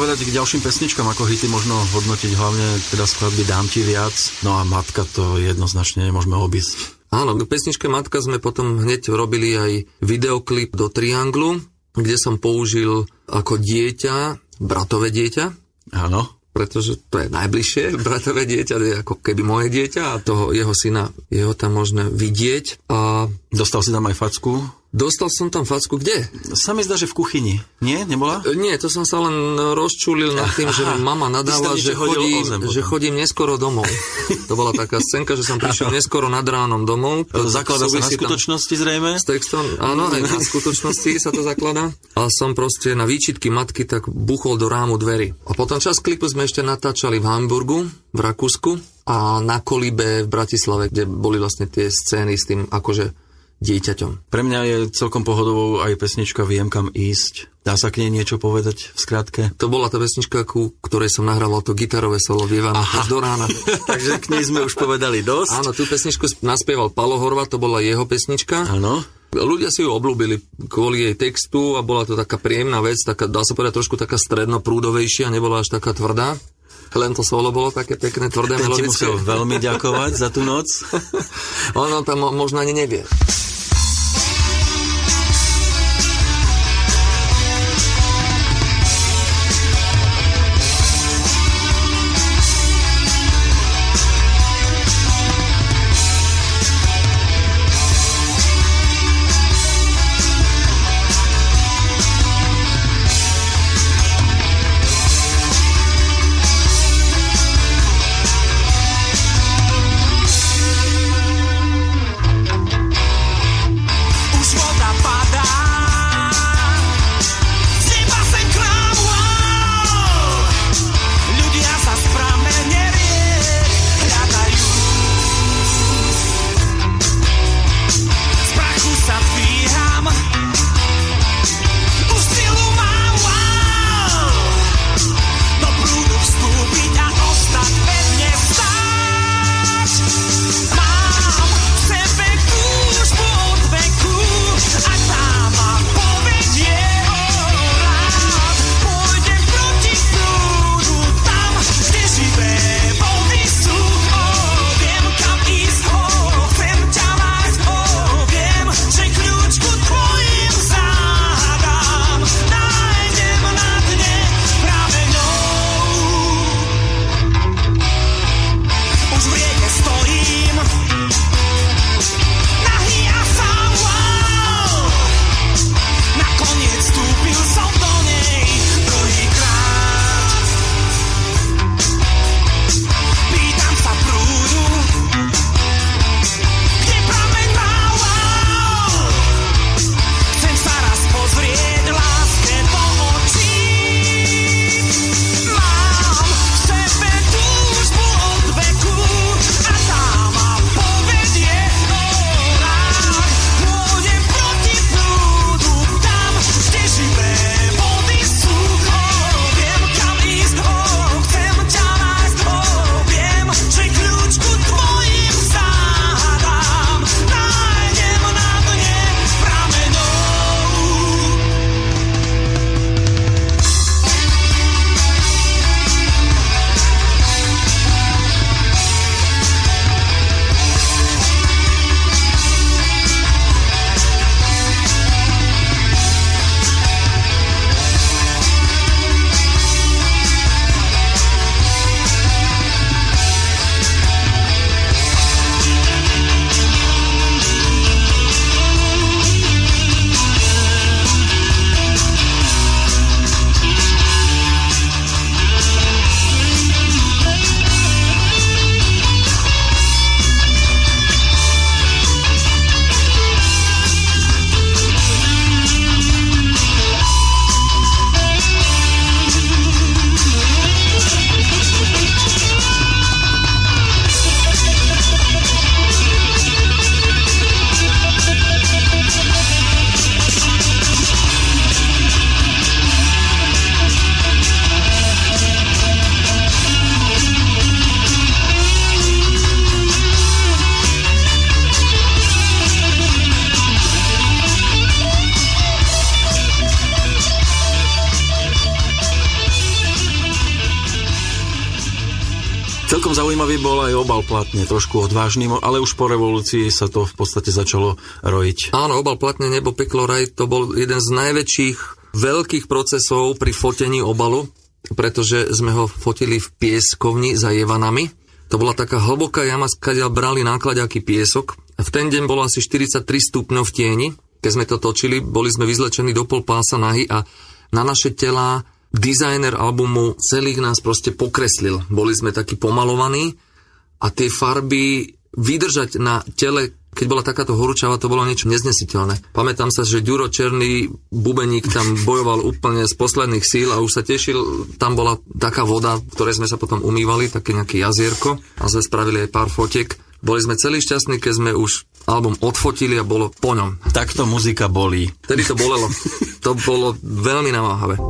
povedať k ďalším pesničkám, ako hity možno hodnotiť, hlavne teda skladby Dám ti viac, no a Matka to jednoznačne nemôžeme obísť. Áno, k pesničke Matka sme potom hneď robili aj videoklip do Trianglu, kde som použil ako dieťa, bratové dieťa. Áno. Pretože to je najbližšie, bratové dieťa je ako keby moje dieťa a toho jeho syna, jeho tam možné vidieť. A Dostal si tam aj facku? Dostal som tam facku kde? Sa mi zdá, že v kuchyni. Nie? Nebola? E, Nie, to som sa len rozčulil nad tým, že mama nadáva, že chodím, že chodím neskoro domov. To bola taká scénka, že som prišiel neskoro nad ránom domov. To Zaklada sa na súvisí tam skutočnosti zrejme? S textom, áno, aj na skutočnosti sa to zakladá. A som proste na výčitky matky tak buchol do rámu dverí. A potom čas klipu sme ešte natáčali v Hamburgu, v Rakúsku a na Kolibe v Bratislave, kde boli vlastne tie scény s tým akože dieťaťom. Pre mňa je celkom pohodovou aj pesnička Viem kam ísť. Dá sa k nej niečo povedať v skratke? To bola tá pesnička, ku ktorej som nahrával to gitarové solo Vievam až do rána. Takže k nej sme už povedali dosť. Áno, tú pesničku naspieval Palo Horva, to bola jeho pesnička. Áno. Ľudia si ju oblúbili kvôli jej textu a bola to taká príjemná vec, taká, dá sa povedať trošku taká strednoprúdovejšia, nebola až taká tvrdá. Len to solo bolo také pekné, tvrdé, Ten melodické. musel veľmi ďakovať za tú noc. Ono tam mo- možno ani nevie. Zaujímavý bol aj obal platne, trošku odvážny, ale už po revolúcii sa to v podstate začalo rojiť. Áno, obal platne nebo peklo raj, to bol jeden z najväčších veľkých procesov pri fotení obalu, pretože sme ho fotili v pieskovni za Jevanami. To bola taká hlboká jama, kde brali nákladiaky piesok. V ten deň bolo asi 43 stupňov v tieni. Keď sme to točili, boli sme vyzlečení do pol pása nahy a na naše telá dizajner albumu celých nás proste pokreslil. Boli sme takí pomalovaní a tie farby vydržať na tele, keď bola takáto horúčava, to bolo niečo neznesiteľné. Pamätám sa, že Ďuro Černý bubeník tam bojoval úplne z posledných síl a už sa tešil, tam bola taká voda, v ktorej sme sa potom umývali, také nejaké jazierko a sme spravili aj pár fotiek. Boli sme celí šťastní, keď sme už album odfotili a bolo po ňom. Takto muzika bolí. Tedy to bolelo. to bolo veľmi namáhavé.